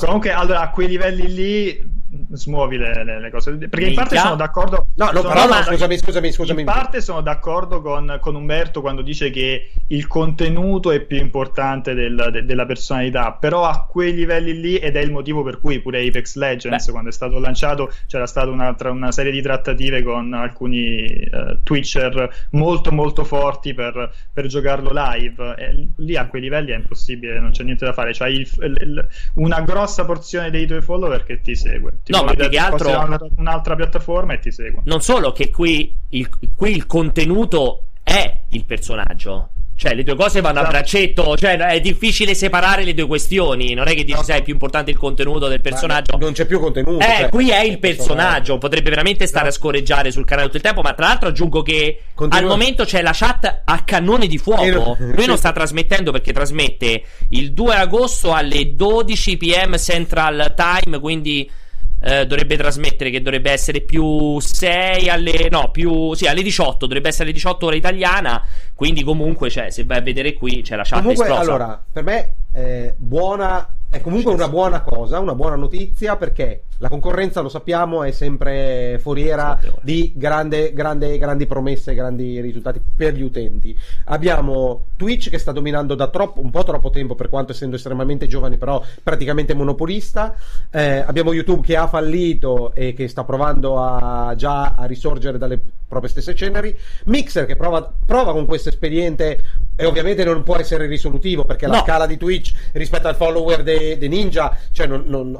comunque allora a quei livelli lì smuovi le, le, le cose. Perché Minchia. in parte sono d'accordo. No, no, però no, scusami, scusami, scusami. In parte sono d'accordo con, con, Umberto quando dice che il contenuto è più importante del, de, della personalità. Però a quei livelli lì, ed è il motivo per cui pure Apex Legends, Beh. quando è stato lanciato, c'era stata una, una serie di trattative con alcuni uh, Twitcher molto, molto forti per, per giocarlo live. E lì a quei livelli è impossibile, non c'è niente da fare. C'hai il, il, una grossa porzione dei tuoi follower che ti segue ti no, ma più che altro un'altra piattaforma e ti seguo. Non solo che qui il, qui il contenuto è il personaggio Cioè, le due cose vanno a esatto. braccetto. Cioè, è difficile separare le due questioni. Non è che dici, sai, è più importante il contenuto del personaggio. non c'è più contenuto. Eh, cioè, qui è il personaggio. Potrebbe veramente stare a esatto. scorreggiare sul canale tutto il tempo. Ma tra l'altro aggiungo che Continua. al momento c'è la chat a cannone di fuoco. Lui non sta trasmettendo perché trasmette il 2 agosto alle 12 pm Central Time. Quindi eh, dovrebbe trasmettere che dovrebbe essere più 6 alle no, più sì, alle 18, dovrebbe essere alle 18 ora italiana, quindi comunque cioè, se vai a vedere qui c'è la chat comunque, esplosa. allora, per me è buona è comunque una buona cosa, una buona notizia perché la concorrenza, lo sappiamo, è sempre foriera di grande, grande, grandi promesse, grandi risultati per gli utenti. Abbiamo Twitch che sta dominando da troppo, un po' troppo tempo, per quanto essendo estremamente giovane, però praticamente monopolista. Eh, abbiamo YouTube che ha fallito e che sta provando a, già a risorgere dalle proprie stesse ceneri. Mixer che prova, prova con questo espediente e ovviamente non può essere risolutivo perché no. la scala di Twitch rispetto al follower dei de Ninja, cioè non, non,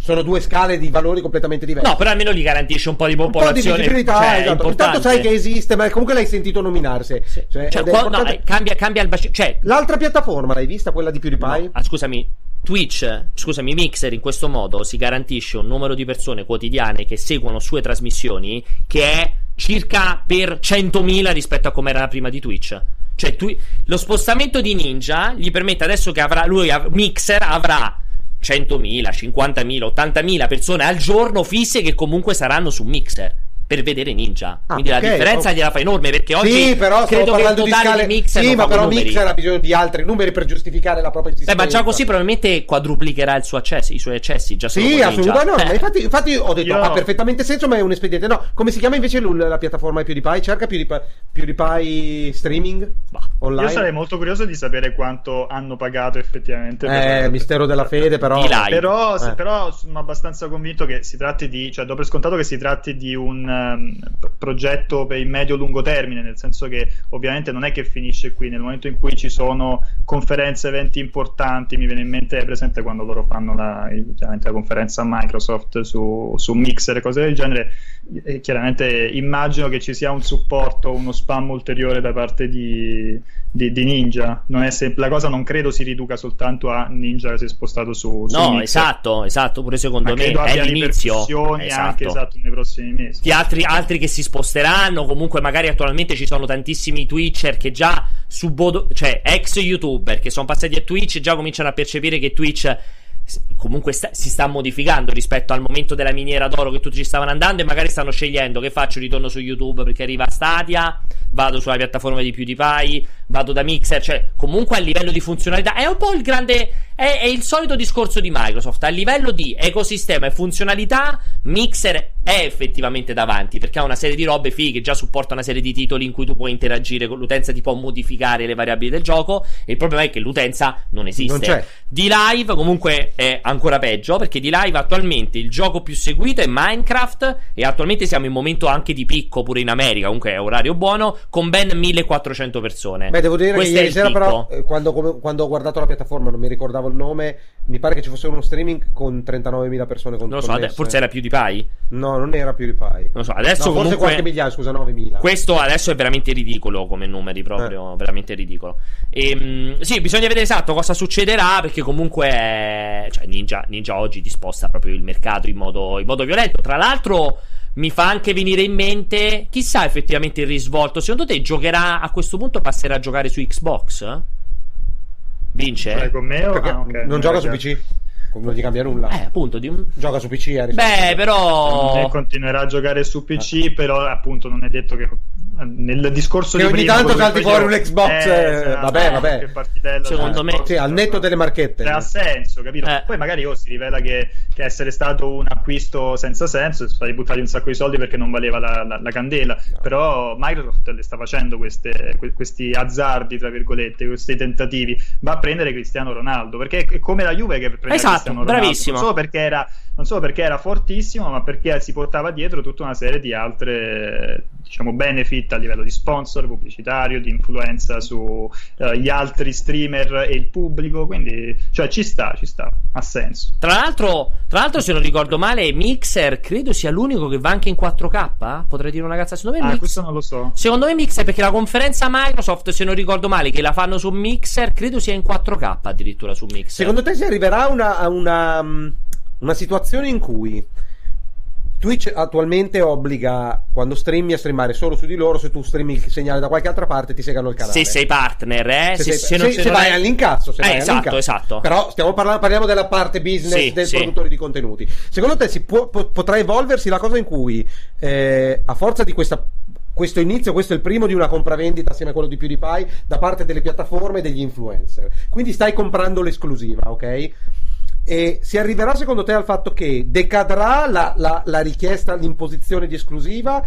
sono due scale di valori completamente diversi. No, però almeno gli garantisce un po' di popolazione. Un po' di visibilità, cioè, esatto. Intanto sai che esiste, ma comunque l'hai sentito nominarsi. Sì. Cioè, cioè, qua, no, eh, cambia, cambia il bacino. Cioè, L'altra piattaforma l'hai vista, quella di PewDiePie? No, ah, scusami, Twitch, scusami, Mixer in questo modo si garantisce un numero di persone quotidiane che seguono sue trasmissioni che è circa per 100.000 rispetto a come era prima di Twitch. Cioè, tu, lo spostamento di Ninja gli permette adesso che avrà lui, Mixer avrà 100.000, 50.000, 80.000 persone al giorno fisse che comunque saranno su Mixer per vedere Ninja. Ah, Quindi okay, la differenza okay. gliela fa enorme perché oggi sì, però credo che il totale di, scale... di Mixer Sì, ma però numeri. Mixer ha bisogno di altri numeri per giustificare la propria esistenza. Beh, ma già così probabilmente quadruplicherà il suo accesso, i suoi accessi già Sì, assolutamente. No, eh. infatti, infatti, ho detto Io... ha perfettamente senso, ma è un espediente. No, come si chiama invece la piattaforma PewDiePie? Cerca PewDiePie, PewDiePie streaming bah. online. Io sarei molto curioso di sapere quanto hanno pagato effettivamente. Eh, per... mistero della fede, però. Però, eh. però sono abbastanza convinto che si tratti di, cioè do per scontato che si tratti di un um, progetto per il medio-lungo termine, nel senso che ovviamente non è che finisce qui, nel momento in cui ci sono conferenze, eventi importanti, mi viene in mente presente quando loro fanno la, la conferenza Microsoft su, su Mixer e cose del genere, e chiaramente immagino che ci sia un supporto, uno spam ulteriore da parte di, di, di Ninja. Sem- la cosa non credo si riduca soltanto a Ninja che si è spostato su, su No, Mixer. esatto, esatto, pure secondo Ma me è l'inizio. Esatto. anche esatto nei prossimi mesi. Gli altri, altri che si sposteranno. Comunque, magari attualmente ci sono tantissimi Twitcher che già su Bodo, cioè ex YouTuber che sono passati a Twitch già cominciano a percepire che Twitch comunque sta, si sta modificando rispetto al momento della miniera d'oro che tutti ci stavano andando e magari stanno scegliendo che faccio ritorno su YouTube perché arriva Stadia vado sulla piattaforma di PewDiePie, vado da Mixer, cioè comunque a livello di funzionalità è un po' il grande è, è, il solito discorso di Microsoft, a livello di ecosistema e funzionalità Mixer è effettivamente davanti perché ha una serie di robe fighe, già supporta una serie di titoli in cui tu puoi interagire con l'utenza, ti può modificare le variabili del gioco e il problema è che l'utenza non esiste. Non c'è. Di live comunque è ancora peggio perché di live attualmente il gioco più seguito è Minecraft e attualmente siamo in momento anche di picco pure in America, comunque è orario buono con ben 1400 persone. Beh, devo dire Questo che ieri sera, però, eh, quando, quando, ho guardato la piattaforma, non mi ricordavo il nome. Mi pare che ci fosse uno streaming con 39.000 persone. Con, non lo so, ade- forse era più di Pai. No, non era più di Pai. Non lo so, adesso no, comunque. Forse qualche migliaio, scusa, 9.000. Questo adesso è veramente ridicolo come numeri, proprio. Eh. Veramente ridicolo. E, ehm, sì, bisogna vedere esatto cosa succederà. Perché comunque. Cioè, Ninja, Ninja oggi disposta proprio il mercato in modo, in modo violento. Tra l'altro mi fa anche venire in mente, chissà effettivamente il risvolto. Secondo te giocherà a questo punto, passerà a giocare su Xbox? Vince? Con me o... ah, okay. Non gioca su PC? non gli cambia nulla. Eh, appunto. Di un... Gioca su PC. Eh, Beh, però. Continuerà a giocare su PC, ah. però appunto non è detto che nel discorso che di ogni prima, tanto salti fuori un Xbox eh, eh, esatto, vabbè vabbè. secondo me sì, al netto delle marchette. Ha senso capito? Eh. poi magari oh, si rivela che, che, essere stato un acquisto senza senso sono stati buttati un sacco di soldi perché non valeva la, la, la candela. No. però Microsoft le sta facendo queste, questi azzardi tra virgolette questi tentativi. Va a prendere Cristiano Ronaldo perché è come la Juve che prende esatto, Cristiano Ronaldo. bravissimo. non solo perché era non solo perché era fortissimo, ma perché si portava dietro tutta una serie di altre diciamo, benefit a livello di sponsor pubblicitario, di influenza sugli uh, altri streamer e il pubblico, quindi cioè, ci sta, ci sta, ha senso. Tra l'altro, tra l'altro, se non ricordo male, Mixer credo sia l'unico che va anche in 4K, potrei dire una cazzo, secondo me ah, Mix... questo non lo so. Secondo me Mixer perché la conferenza Microsoft, se non ricordo male, che la fanno su Mixer, credo sia in 4K addirittura su Mixer. Secondo te si arriverà a una, una, una situazione in cui Twitch attualmente obbliga quando streami a streamare solo su di loro. Se tu streami il segnale da qualche altra parte, ti segano il canale. Se sei partner, eh? Se, se, sei, se, se, se vai è... all'incasso, se eh, vai esatto, all'incasso. esatto. Però stiamo parlando, parliamo della parte business sì, del sì. produttore di contenuti. Secondo te si può, po- potrà evolversi la cosa in cui, eh, a forza di questa questo inizio, questo è il primo di una compravendita assieme a quello di PewDiePie da parte delle piattaforme e degli influencer. Quindi stai comprando l'esclusiva, ok? E si arriverà secondo te al fatto che decadrà la, la, la richiesta, l'imposizione di esclusiva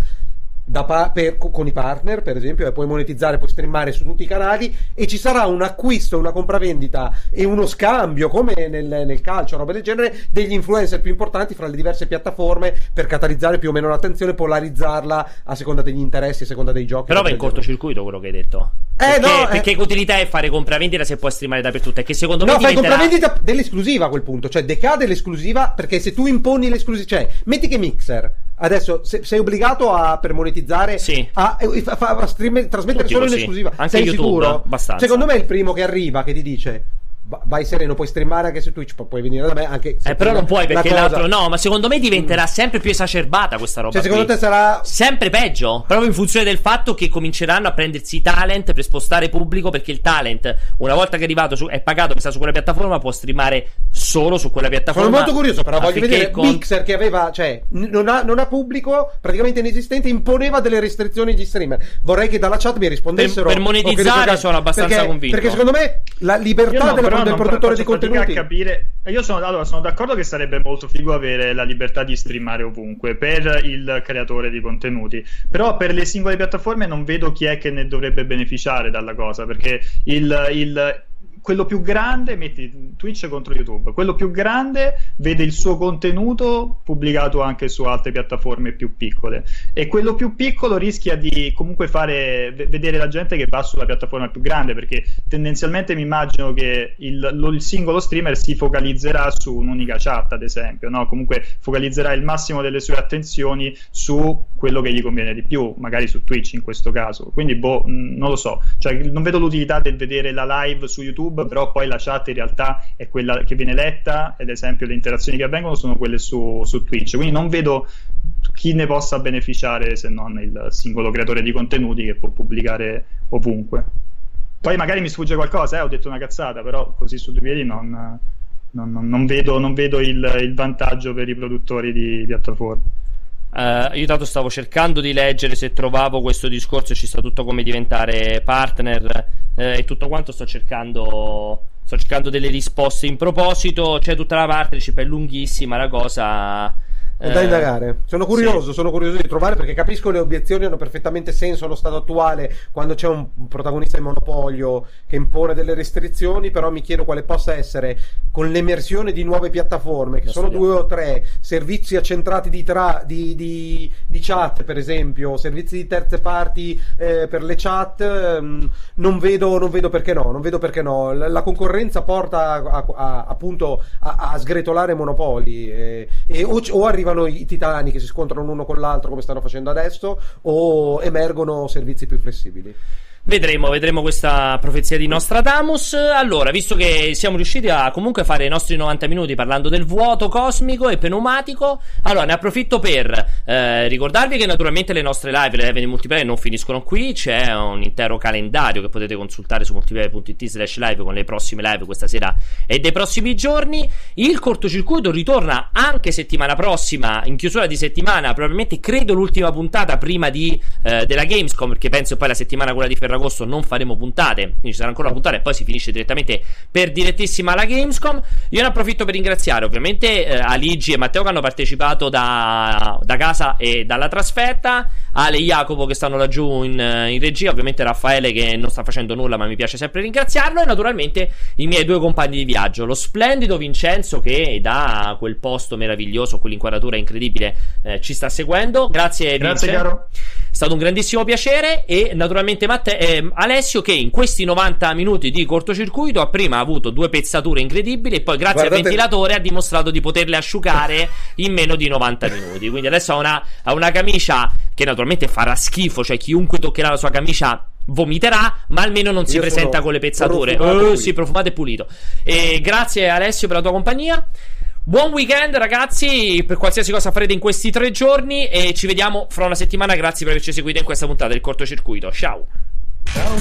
pa- per, con i partner, per esempio, e puoi monetizzare, puoi streamare su tutti i canali e ci sarà un acquisto, una compravendita e uno scambio, come nel, nel calcio, roba del genere, degli influencer più importanti fra le diverse piattaforme per catalizzare più o meno l'attenzione, polarizzarla a seconda degli interessi, a seconda dei giochi. Però va in cortocircuito quello che hai detto. Eh, perché, no, perché eh. che utilità è fare compravendita se puoi streamare dappertutto? È che secondo No, me fai diventerà... compravendita dell'esclusiva a quel punto, cioè decade l'esclusiva perché se tu imponi l'esclusiva, cioè metti che Mixer adesso se, sei obbligato a per monetizzare Sì. a, a, a- a stream- trasmettere Tutti solo in così. esclusiva. Anche sei YouTube, sicuro? abbastanza. Secondo me è il primo che arriva che ti dice "Va- vai sereno, puoi streamare anche su Twitch, pu- puoi venire da me anche se Eh, però non puoi perché cosa- l'altro no, ma secondo me diventerà sempre più esacerbata questa roba. Cioè, secondo qui. te sarà Sempre peggio, proprio in funzione del fatto che cominceranno a prendersi i talent per spostare pubblico perché il talent, una volta che è arrivato su, è pagato per stare su quella piattaforma, può streamare solo su quella piattaforma. Sono molto curioso, però voglio vedere con- Mixer che aveva, cioè, non ha, non ha pubblico, praticamente inesistente, imponeva delle restrizioni agli streamer. Vorrei che dalla chat mi rispondessero. Per- per monetizzare che ricordassero- sono abbastanza perché, convinto. Perché secondo me la libertà no, della- però del produttore di contenuti. a capire. Io sono, allora, sono d'accordo che sarebbe molto figo avere la libertà di streamare ovunque per il creatore di contenuti. Però per le singole piattaforme non vedo chi è che ne dovrebbe beneficiare dalla cosa. Perché il- il quello più grande, metti Twitch contro YouTube, quello più grande vede il suo contenuto pubblicato anche su altre piattaforme più piccole e quello più piccolo rischia di comunque fare vedere la gente che va sulla piattaforma più grande perché tendenzialmente mi immagino che il, lo- il singolo streamer si focalizzerà su un'unica chat ad esempio, no? comunque focalizzerà il massimo delle sue attenzioni su quello che gli conviene di più, magari su Twitch in questo caso, quindi boh, mh, non lo so, cioè, non vedo l'utilità del vedere la live su YouTube, però poi la chat in realtà è quella che viene letta, ad esempio le interazioni che avvengono sono quelle su, su Twitch, quindi non vedo chi ne possa beneficiare se non il singolo creatore di contenuti che può pubblicare ovunque. Poi magari mi sfugge qualcosa, eh, ho detto una cazzata, però così su due piedi non- non- non vedo, non vedo il, il vantaggio per i produttori di piattaforme. Eh, io tanto stavo cercando di leggere se trovavo questo discorso, ci sta tutto come diventare partner eh, e tutto quanto sto cercando sto cercando delle risposte in proposito, c'è tutta la partnership, è lunghissima la cosa. È da eh, indagare. Sono curioso, sì. sono curioso di trovare perché capisco le obiezioni hanno perfettamente senso allo stato attuale quando c'è un protagonista in monopolio che impone delle restrizioni, però mi chiedo quale possa essere con l'emersione di nuove piattaforme, che sono studiamo. due o tre, servizi accentrati di, tra- di, di- di chat, per esempio, servizi di terze parti eh, per le chat, ehm, non, vedo, non vedo perché no, non vedo perché no. La, la concorrenza porta a- a- a- appunto a, sgretolare monopoli eh, e o, o arrivano i titani che si scontrano l'uno con l'altro come stanno facendo adesso o emergono servizi più flessibili. Vedremo, vedremo questa profezia di Nostradamus. Allora, visto che siamo riusciti a comunque fare i nostri 90 minuti parlando del vuoto cosmico e pneumatico, allora ne approfitto per eh, ricordarvi che naturalmente le nostre live, le live di multiplayer non finiscono qui, c'è un intero calendario che potete consultare su multiplayer.it slash live con le prossime live questa sera e dei prossimi giorni. Il cortocircuito ritorna anche settimana prossima, in chiusura di settimana, probabilmente credo l'ultima puntata prima di, eh, della Gamescom, perché penso poi la settimana quella di Ferrari Ferragosto non faremo puntate, quindi ci sarà ancora una puntata e poi si finisce direttamente per direttissima alla Gamescom. Io ne approfitto per ringraziare ovviamente eh, Aligi e Matteo che hanno partecipato da, da casa e dalla trasferta, Ale e Jacopo che stanno laggiù in, in regia, ovviamente Raffaele che non sta facendo nulla ma mi piace sempre ringraziarlo e naturalmente i miei due compagni di viaggio, lo splendido Vincenzo che da quel posto meraviglioso, quell'inquadratura incredibile eh, ci sta seguendo. Grazie, Grazie caro. È stato un grandissimo piacere e naturalmente Matte- eh, Alessio che in questi 90 minuti di cortocircuito ha prima avuto due pezzature incredibili e poi grazie Guardate... al ventilatore ha dimostrato di poterle asciugare in meno di 90 minuti. Quindi adesso ha una, ha una camicia che naturalmente farà schifo, cioè chiunque toccherà la sua camicia vomiterà, ma almeno non si Io presenta con le pezzature. Oh, sì, profumato e pulito. E grazie Alessio per la tua compagnia. Buon weekend ragazzi per qualsiasi cosa farete in questi tre giorni e ci vediamo fra una settimana. Grazie per averci seguito in questa puntata del cortocircuito. Ciao. Ciao.